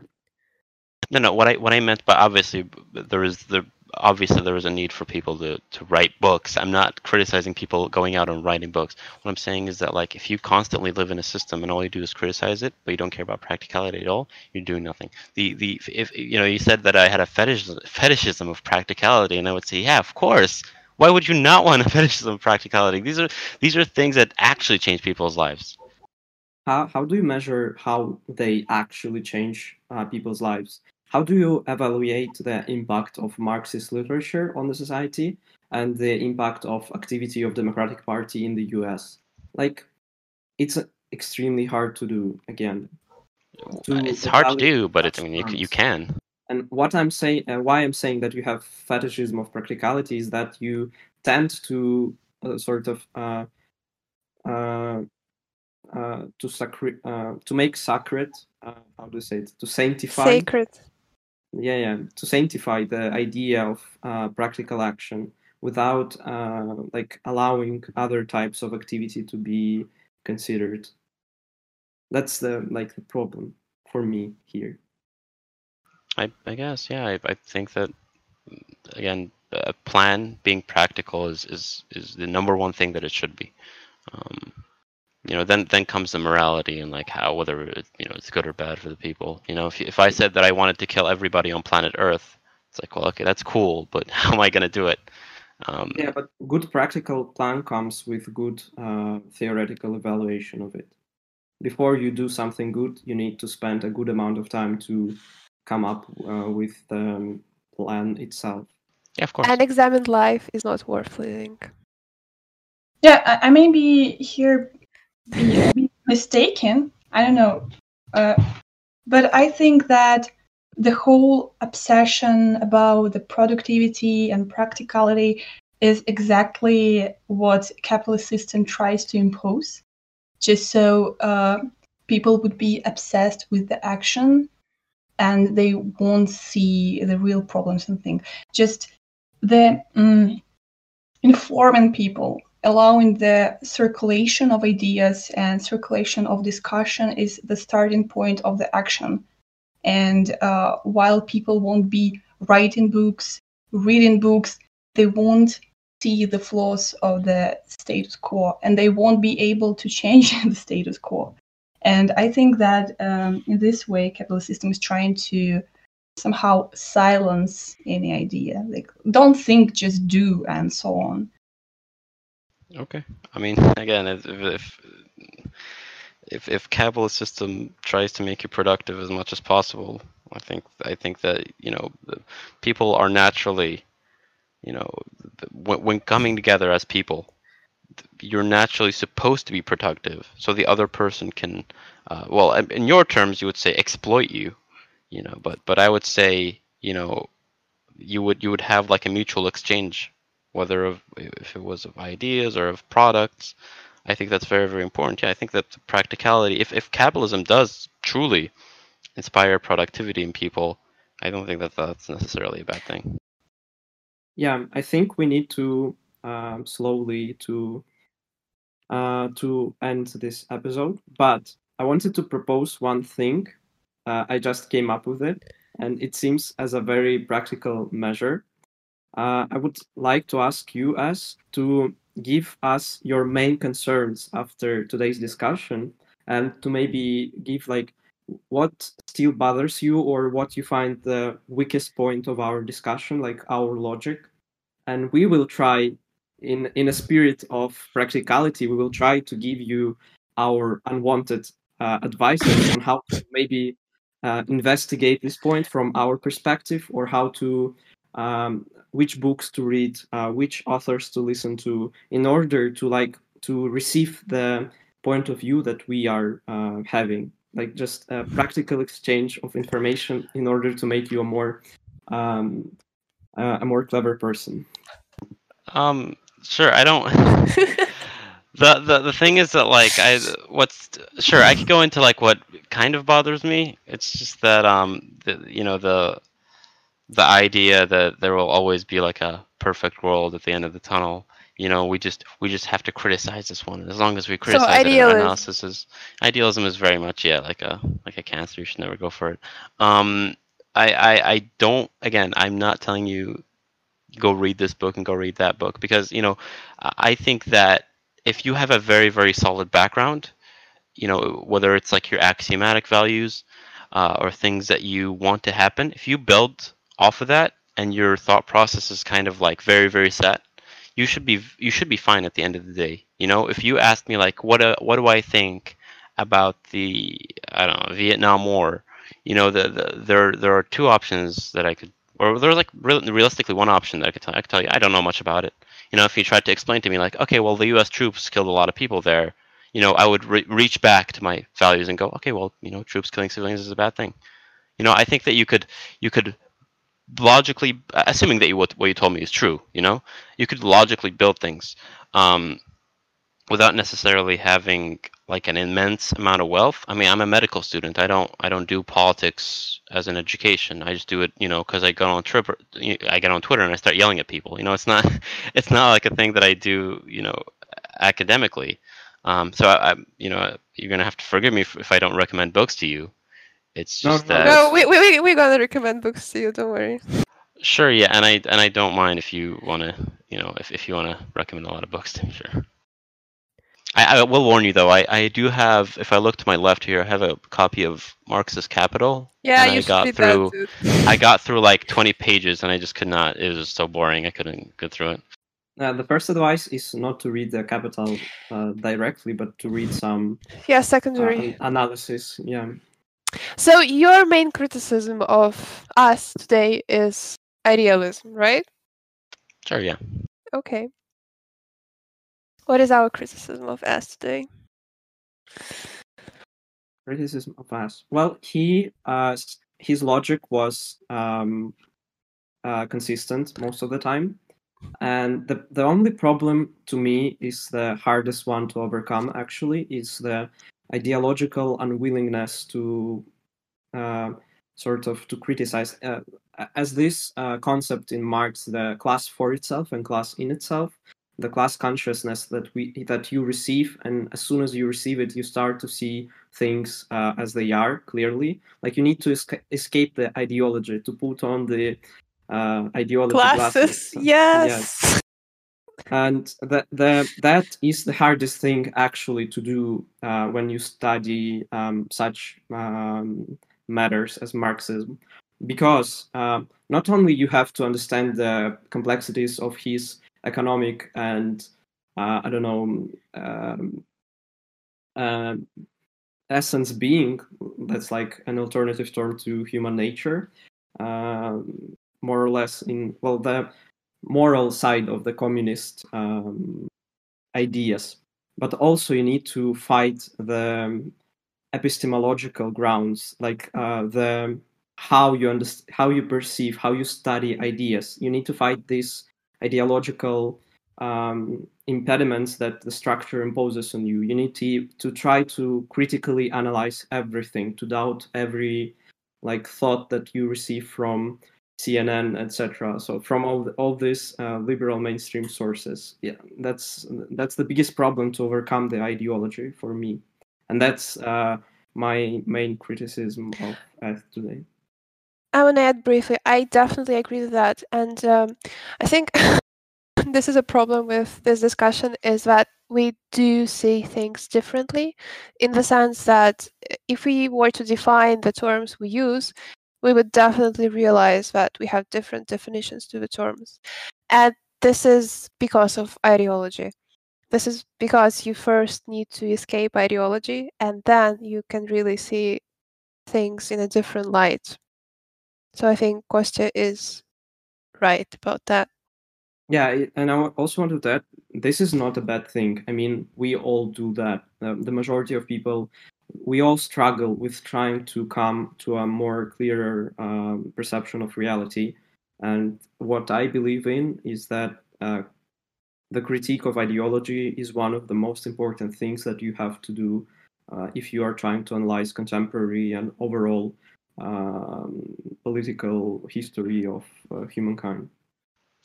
No, no. What I what I meant, but obviously there is the obviously there is a need for people to to write books. I'm not criticizing people going out and writing books. What I'm saying is that like if you constantly live in a system and all you do is criticize it, but you don't care about practicality at all, you're doing nothing. The the if you know you said that I had a fetish fetishism of practicality, and I would say yeah, of course. Why would you not want a (laughs) fetishism of practicality? These are these are things that actually change people's lives. how how do you measure how they actually change uh, people's lives? How do you evaluate the impact of Marxist literature on the society and the impact of activity of Democratic Party in the U.S.? Like, it's uh, extremely hard to do. Again, To it's hard to do, but it's, I mean, you, you can. And what I'm saying, uh, why I'm saying that you have fetishism of practicality is that you tend to uh, sort of uh, uh, uh, to sacri- uh, to make sacred. Uh, how do you say it? To sanctify. Sacred. Yeah, yeah. To sanctify the idea of uh, practical action without uh, like allowing other types of activity to be considered. That's the like the problem for me here. I, I guess, yeah. I, I think that again, a plan being practical is, is, is the number one thing that it should be. Um, you know, then then comes the morality and like how whether it, you know it's good or bad for the people. You know, if if I said that I wanted to kill everybody on planet Earth, it's like, well, okay, that's cool, but (laughs) how am I going to do it? Um, Yeah, but good practical plan comes with good uh, theoretical evaluation of it. Before you do something good, you need to spend a good amount of time to come up uh, with the um, plan itself. yeah, of course. An examined life is not worth living. Yeah, I, I may be here be, (laughs) mistaken. I don't know, uh, but I think that the whole obsession about the productivity and practicality is exactly what capitalist system tries to impose, just so uh, people would be obsessed with the action and they won't see the real problems and things. Just the mm, informing people allowing the circulation of ideas and circulation of discussion is the starting point of the action. And uh, while people won't be writing books, reading books, they won't see the flaws of the status quo and they won't be able to change (laughs) the status quo. And I think that um, in this way, capitalist system is trying to somehow silence any idea. Like, don't think, just do, and so on. Okay. I mean, again, if if if, if capitalist system tries to make you productive as much as possible, I think I think that you know people are naturally, you know, when, when coming together as people, you're naturally supposed to be productive, so the other person can, uh, well, in your terms, you would say exploit you, you know, but but I would say, you know, you would you would have like a mutual exchange whether of if it was of ideas or of products. I think that's very very important. Yeah, I think that the practicality, if if capitalism does truly inspire productivity in people, I don't think that that's necessarily a bad thing. Yeah, I think we need to um, slowly to uh, to end this episode, but I wanted to propose one thing. Uh, I just came up with it, and it seems as a very practical measure. Uh, I would like to ask you as to give us your main concerns after today's discussion, and to maybe give like what still bothers you or what you find the weakest point of our discussion, like our logic, and we will try in in a spirit of practicality we will try to give you our unwanted uh, on how to maybe uh, investigate this point from our perspective or how to um, which books to read uh, which authors to listen to in order to like to receive the point of view that we are uh, having like just a practical exchange of information in order to make you a more um, uh, a more clever person Um, sure. I don't. (laughs) the, the the thing is that like I what's sure I could go into like what kind of bothers me. It's just that um the you know the the idea that there will always be like a perfect world at the end of the tunnel. You know, we just we just have to criticize this one. As long as we criticize it, our idealism. analysis is idealism is very much yeah like a like a cancer. You should never go for it. Um, I I, I don't again. I'm not telling you go read this book and go read that book because you know I I think that if you have a very very solid background, you know whether it's like your axiomatic values uh, or things that you want to happen, if you build off of that and your thought process is kind of like very very set, you should be you should be fine at the end of the day. You know, if you ask me like what uh, what do I think about the I don't know Vietnam War, you know the, the there there are two options that I could or there's like real, realistically one option that I could tell I could tell you I don't know much about it. You know, if you tried to explain to me like, okay, well the U.S. troops killed a lot of people there, you know, I would re- reach back to my values and go, okay, well, you know, troops killing civilians is a bad thing. You know, I think that you could you could logically, assuming that you, what what you told me is true, you know, you could logically build things. Um, without necessarily having like an immense amount of wealth. I mean, I'm a medical student. I don't I don't do politics as an education. I just do it, you know, because I go on Twitter. I get on Twitter and I start yelling at people. You know, it's not (laughs) it's not like a thing that I do, you know, academically. Um, so I, I, you know, you're gonna have to forgive me if, if I don't recommend books to you. It's No, just no, that. No, we we we're gonna recommend books to you. Don't worry. Sure, yeah, and I and I don't mind if you want to, you know, if, if you want to recommend a lot of books to me, sure. I, I will warn you though. I, I do have, if I look to my left here, I have a copy of Marx's Capital. Yeah, and you I got read through. that, dude. I got through like 20 pages, and I just could not. It was just so boring. I couldn't get through it. Uh, the first advice is not to read the capital uh, directly, but to read some Yeah, uh, secondary. an- analysis. Yeah. So your main criticism of us today is idealism, right? Sure, yeah. Okay. What is our criticism of us today? criticism of us. Well, he uh, his logic was um, uh, consistent most of the time, and the the only problem to me is the hardest one to overcome. Actually, is the ideological unwillingness to uh, sort of to criticize. Uh, as this uh, concept in Marx, the class for itself and class in itself, the class consciousness that we that you receive, and as soon as you receive it, you start to see things uh, as they are clearly. Like you need to esca- escape the ideology, to put on the uh, ideology Classes. glasses. Yes. And that the that is the hardest thing actually to do uh, when you study um, such um, matters as Marxism, because um, not only you have to understand the complexities of his economic and uh, I don't know um, uh, essence being that's like an alternative term to human nature, um, more or less in well the moral side of the communist um, ideas, but also you need to fight the epistemological grounds, like uh, the how you understand, how you perceive, how you study ideas. You need to fight these ideological um, impediments that the structure imposes on you. You need to to try to critically analyze everything, to doubt every like thought that you receive from CNN, etc. So from all all these uh, liberal mainstream sources, yeah, that's that's the biggest problem to overcome the ideology for me, and that's uh, my main criticism of Earth today. I want to add briefly. I definitely agree with that, and um, I think (laughs) this is a problem with this discussion is that we do see things differently, in the sense that uh, if we were to define the terms we use, we would definitely realize that we have different definitions to the terms, and this is because of ideology. This is because you first need to escape ideology, and then you can really see things in a different light. So I think Kostya is right about that. Yeah, and I also wanted to add, this is not a bad thing. I mean, we all do that. Um, the majority of people, we all struggle with trying to come to a more clearer um, perception of reality. And what I believe in is that uh, the critique of ideology is one of the most important things that you have to do uh, if you are trying to analyze contemporary and overall um, political history of uh, humankind.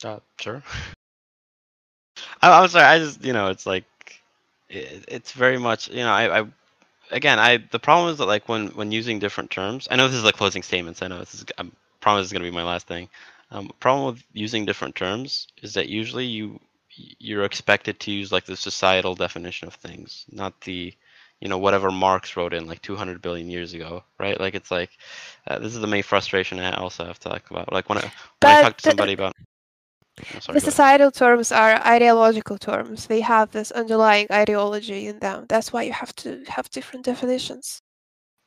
Uh, sure. (laughs) I, I'm sorry. I just, you know, it's like, it, it's very much, you know, I, I, again, I, the problem is that like when, when using different terms, I know this is like closing statements. I know this is, I promise this is going to be my last thing. Um, problem with using different terms is that usually you, you're expected to use like the societal definition of things, not the, you know, whatever Marx wrote in like 200 billion years ago, right? Like it's like, uh, this is the main frustration I also have to talk about. Like when I, when I talk to somebody about, I'm sorry, the societal terms are ideological terms. They have this underlying ideology in them. That's why you have to have different definitions.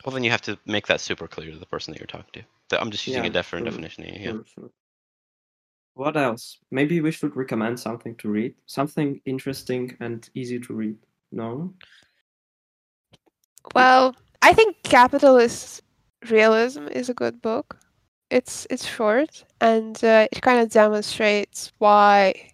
Well, then you have to make that super clear to the person that you're talking to. I'm just using Yeah, a different sure, definition here. Yeah. Sure, sure. What else? Maybe we should recommend something to read, something interesting and easy to read. No? Well, I think Capitalist Realism is a good book. It's it's short and uh, it kind of demonstrates why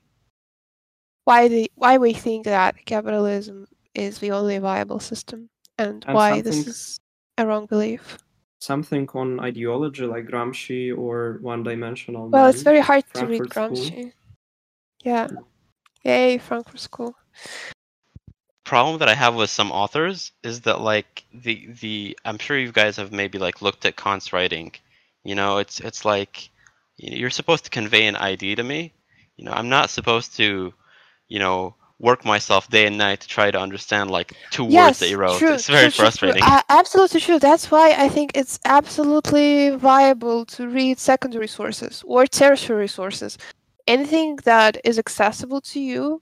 why the why we think that capitalism is the only viable system and, And why this is a wrong belief. Something on ideology like Gramsci or One Dimensional Well, it's very hard to read Frankfurt School. Gramsci. Yeah. Yay, Frankfurt School. problem that I have with some authors is that like the the I'm sure you guys have maybe like looked at Kant's writing. You know, it's it's like you're supposed to convey an idea to me. You know, I'm not supposed to, you know, work myself day and night to try to understand like two words that you wrote. True, it's very true, true, true. frustrating. Uh, absolutely true. That's why I think it's absolutely viable to read secondary sources or tertiary sources. Anything that is accessible to you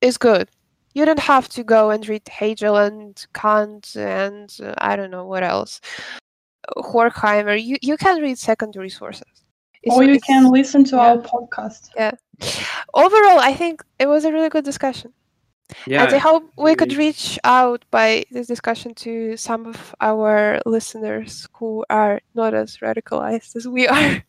is good. You don't have to go and read Hegel and Kant and uh, I don't know what else, Horkheimer. You you can read secondary sources. It's- or you can listen to yeah. our podcast. Yeah. Overall, I think it was a really good discussion. Yeah, and I hope we could reach out by this discussion to some of our listeners who are not as radicalized as we are.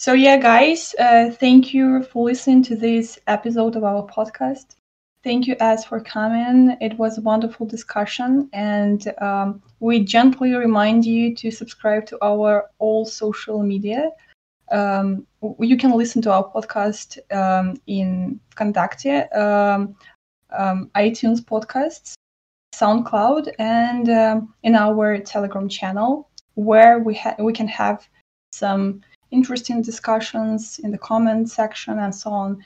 So yeah, guys, uh, thank you for listening to this episode of our podcast. Thank you, as for coming. It was a wonderful discussion, and um, we gently remind you to subscribe to our all social media. Um, you can listen to our podcast um, in Kontakte, um, um, iTunes podcasts, SoundCloud, and um, in our Telegram channel, where we ha- we can have some interesting discussions in the comment section and so on.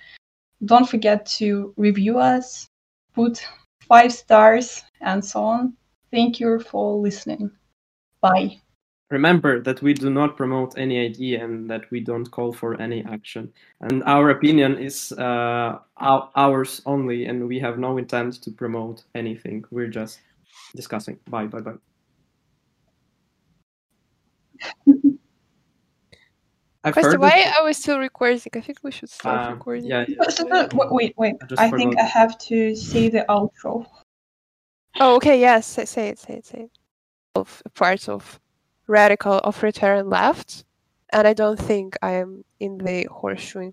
Don't forget to review us, put five stars, and so on. Thank you for listening. Bye. Remember that we do not promote any idea and that we don't call for any action. And our opinion is uh, ours only, and we have no intent to promote anything. We're just discussing. Bye, bye, bye. (laughs) I've Question: heard Why are we still recording? I think we should stop Uh, recording. yeah, But- but- but- Wait, wait, wait. I I think. I have to say the outro. Oh, okay. Yes, say, say it. Say it. Say it. Of parts of radical authoritarian left, and I don't think I am in the horseshoeing